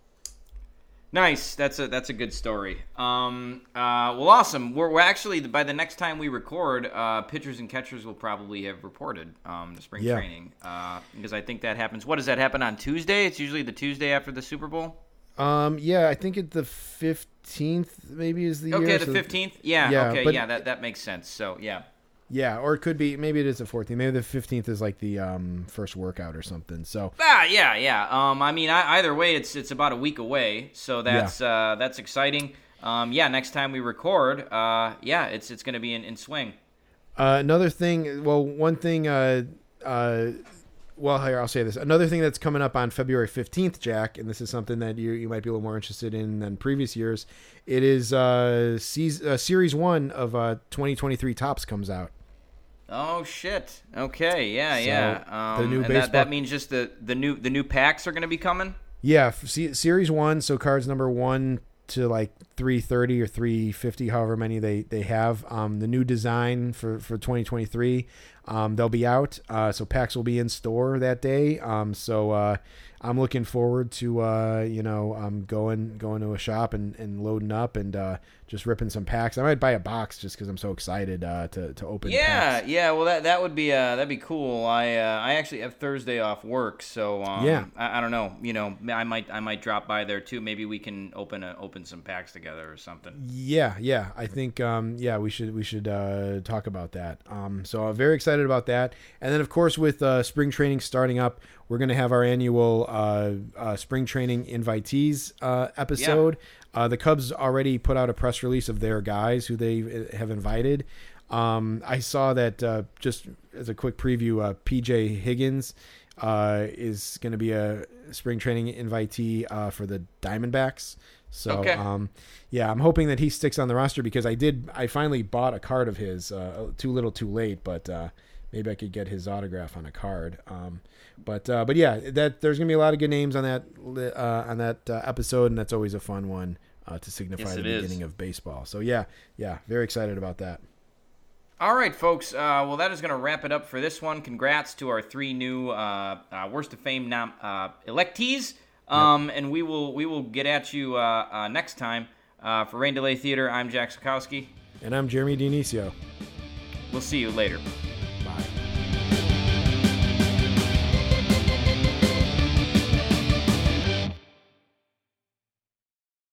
Nice. That's a that's a good story. Um, uh, well, awesome. We're, we're actually by the next time we record, uh, pitchers and catchers will probably have reported um, to spring Yeah. training uh, because I think that happens. What does that happen on Tuesday? It's usually the Tuesday after the Super Bowl. Um, yeah, I think it's the fifteenth maybe is the Okay, year. the so- fifteenth. Yeah, Yeah, Okay. but- yeah. That that makes sense. So yeah. Yeah, or it could be maybe it is the fourteenth. Maybe the fifteenth is like the um first workout or something. So Ah, yeah, yeah. Um, I mean, I, either way, it's it's about a week away, so that's uh, that's exciting. Um, yeah, next time we record, uh, yeah, it's it's gonna be in, in swing. Uh, another thing, well, one thing, uh, uh, well, here I'll say this. Another thing that's coming up on February fifteenth, Jack, and this is something that you you might be a little more interested in than previous years. It is uh, season, uh series one of uh 2023 Topps comes out. Oh shit. Okay. Yeah. So, yeah. Um, the new and that, baseball- that means just the the new the new packs are gonna be coming. Yeah, series one, so cards number one to like 330 or 350, however many they they have. Um, the new design for for 2023, um, they'll be out. Uh, so packs will be in store that day. Um, so uh, I'm looking forward to uh, you know um, going going to a shop and, and loading up and uh, just ripping some packs. I might buy a box just because I'm so excited uh, to to open. Yeah. packs. Yeah. Well, that that would be uh that'd be cool. I uh, I actually have Thursday off work, so um, Yeah. I, I don't know. You know, I might I might drop by there too. Maybe we can open a, open some packs together or something. Yeah, yeah. I think um, yeah, we should we should uh, talk about that. Um, so I'm very excited about that. And then of course with uh, spring training starting up, we're going to have our annual uh, uh, spring training invitees uh, episode. Uh, the Cubs already put out a press release of their guys who they uh, have invited. Um, I saw that uh, just as a quick preview, uh, PJ Higgins uh, is going to be a spring training invitee uh, for the Diamondbacks. So, Okay. um, yeah, I'm hoping that he sticks on the roster because I did. I finally bought a card of his. Uh, too little, too late, but uh, maybe I could get his autograph on a card. Um, but uh, but yeah, that there's gonna be a lot of good names on that uh, on that uh, episode, and that's always a fun one uh, to signify Yes, the it is. beginning of baseball. So yeah, yeah, very excited about that. All right, folks. Uh, well, that is going to wrap it up for this one. Congrats to our three new uh, uh, Worst of Fame nom- uh, electees. Um, And we will we will get at you uh, uh, next time. Uh, for Rain Delay Theater, I'm Jack Sikowski. And I'm Jeremy Dionisio. We'll see you later.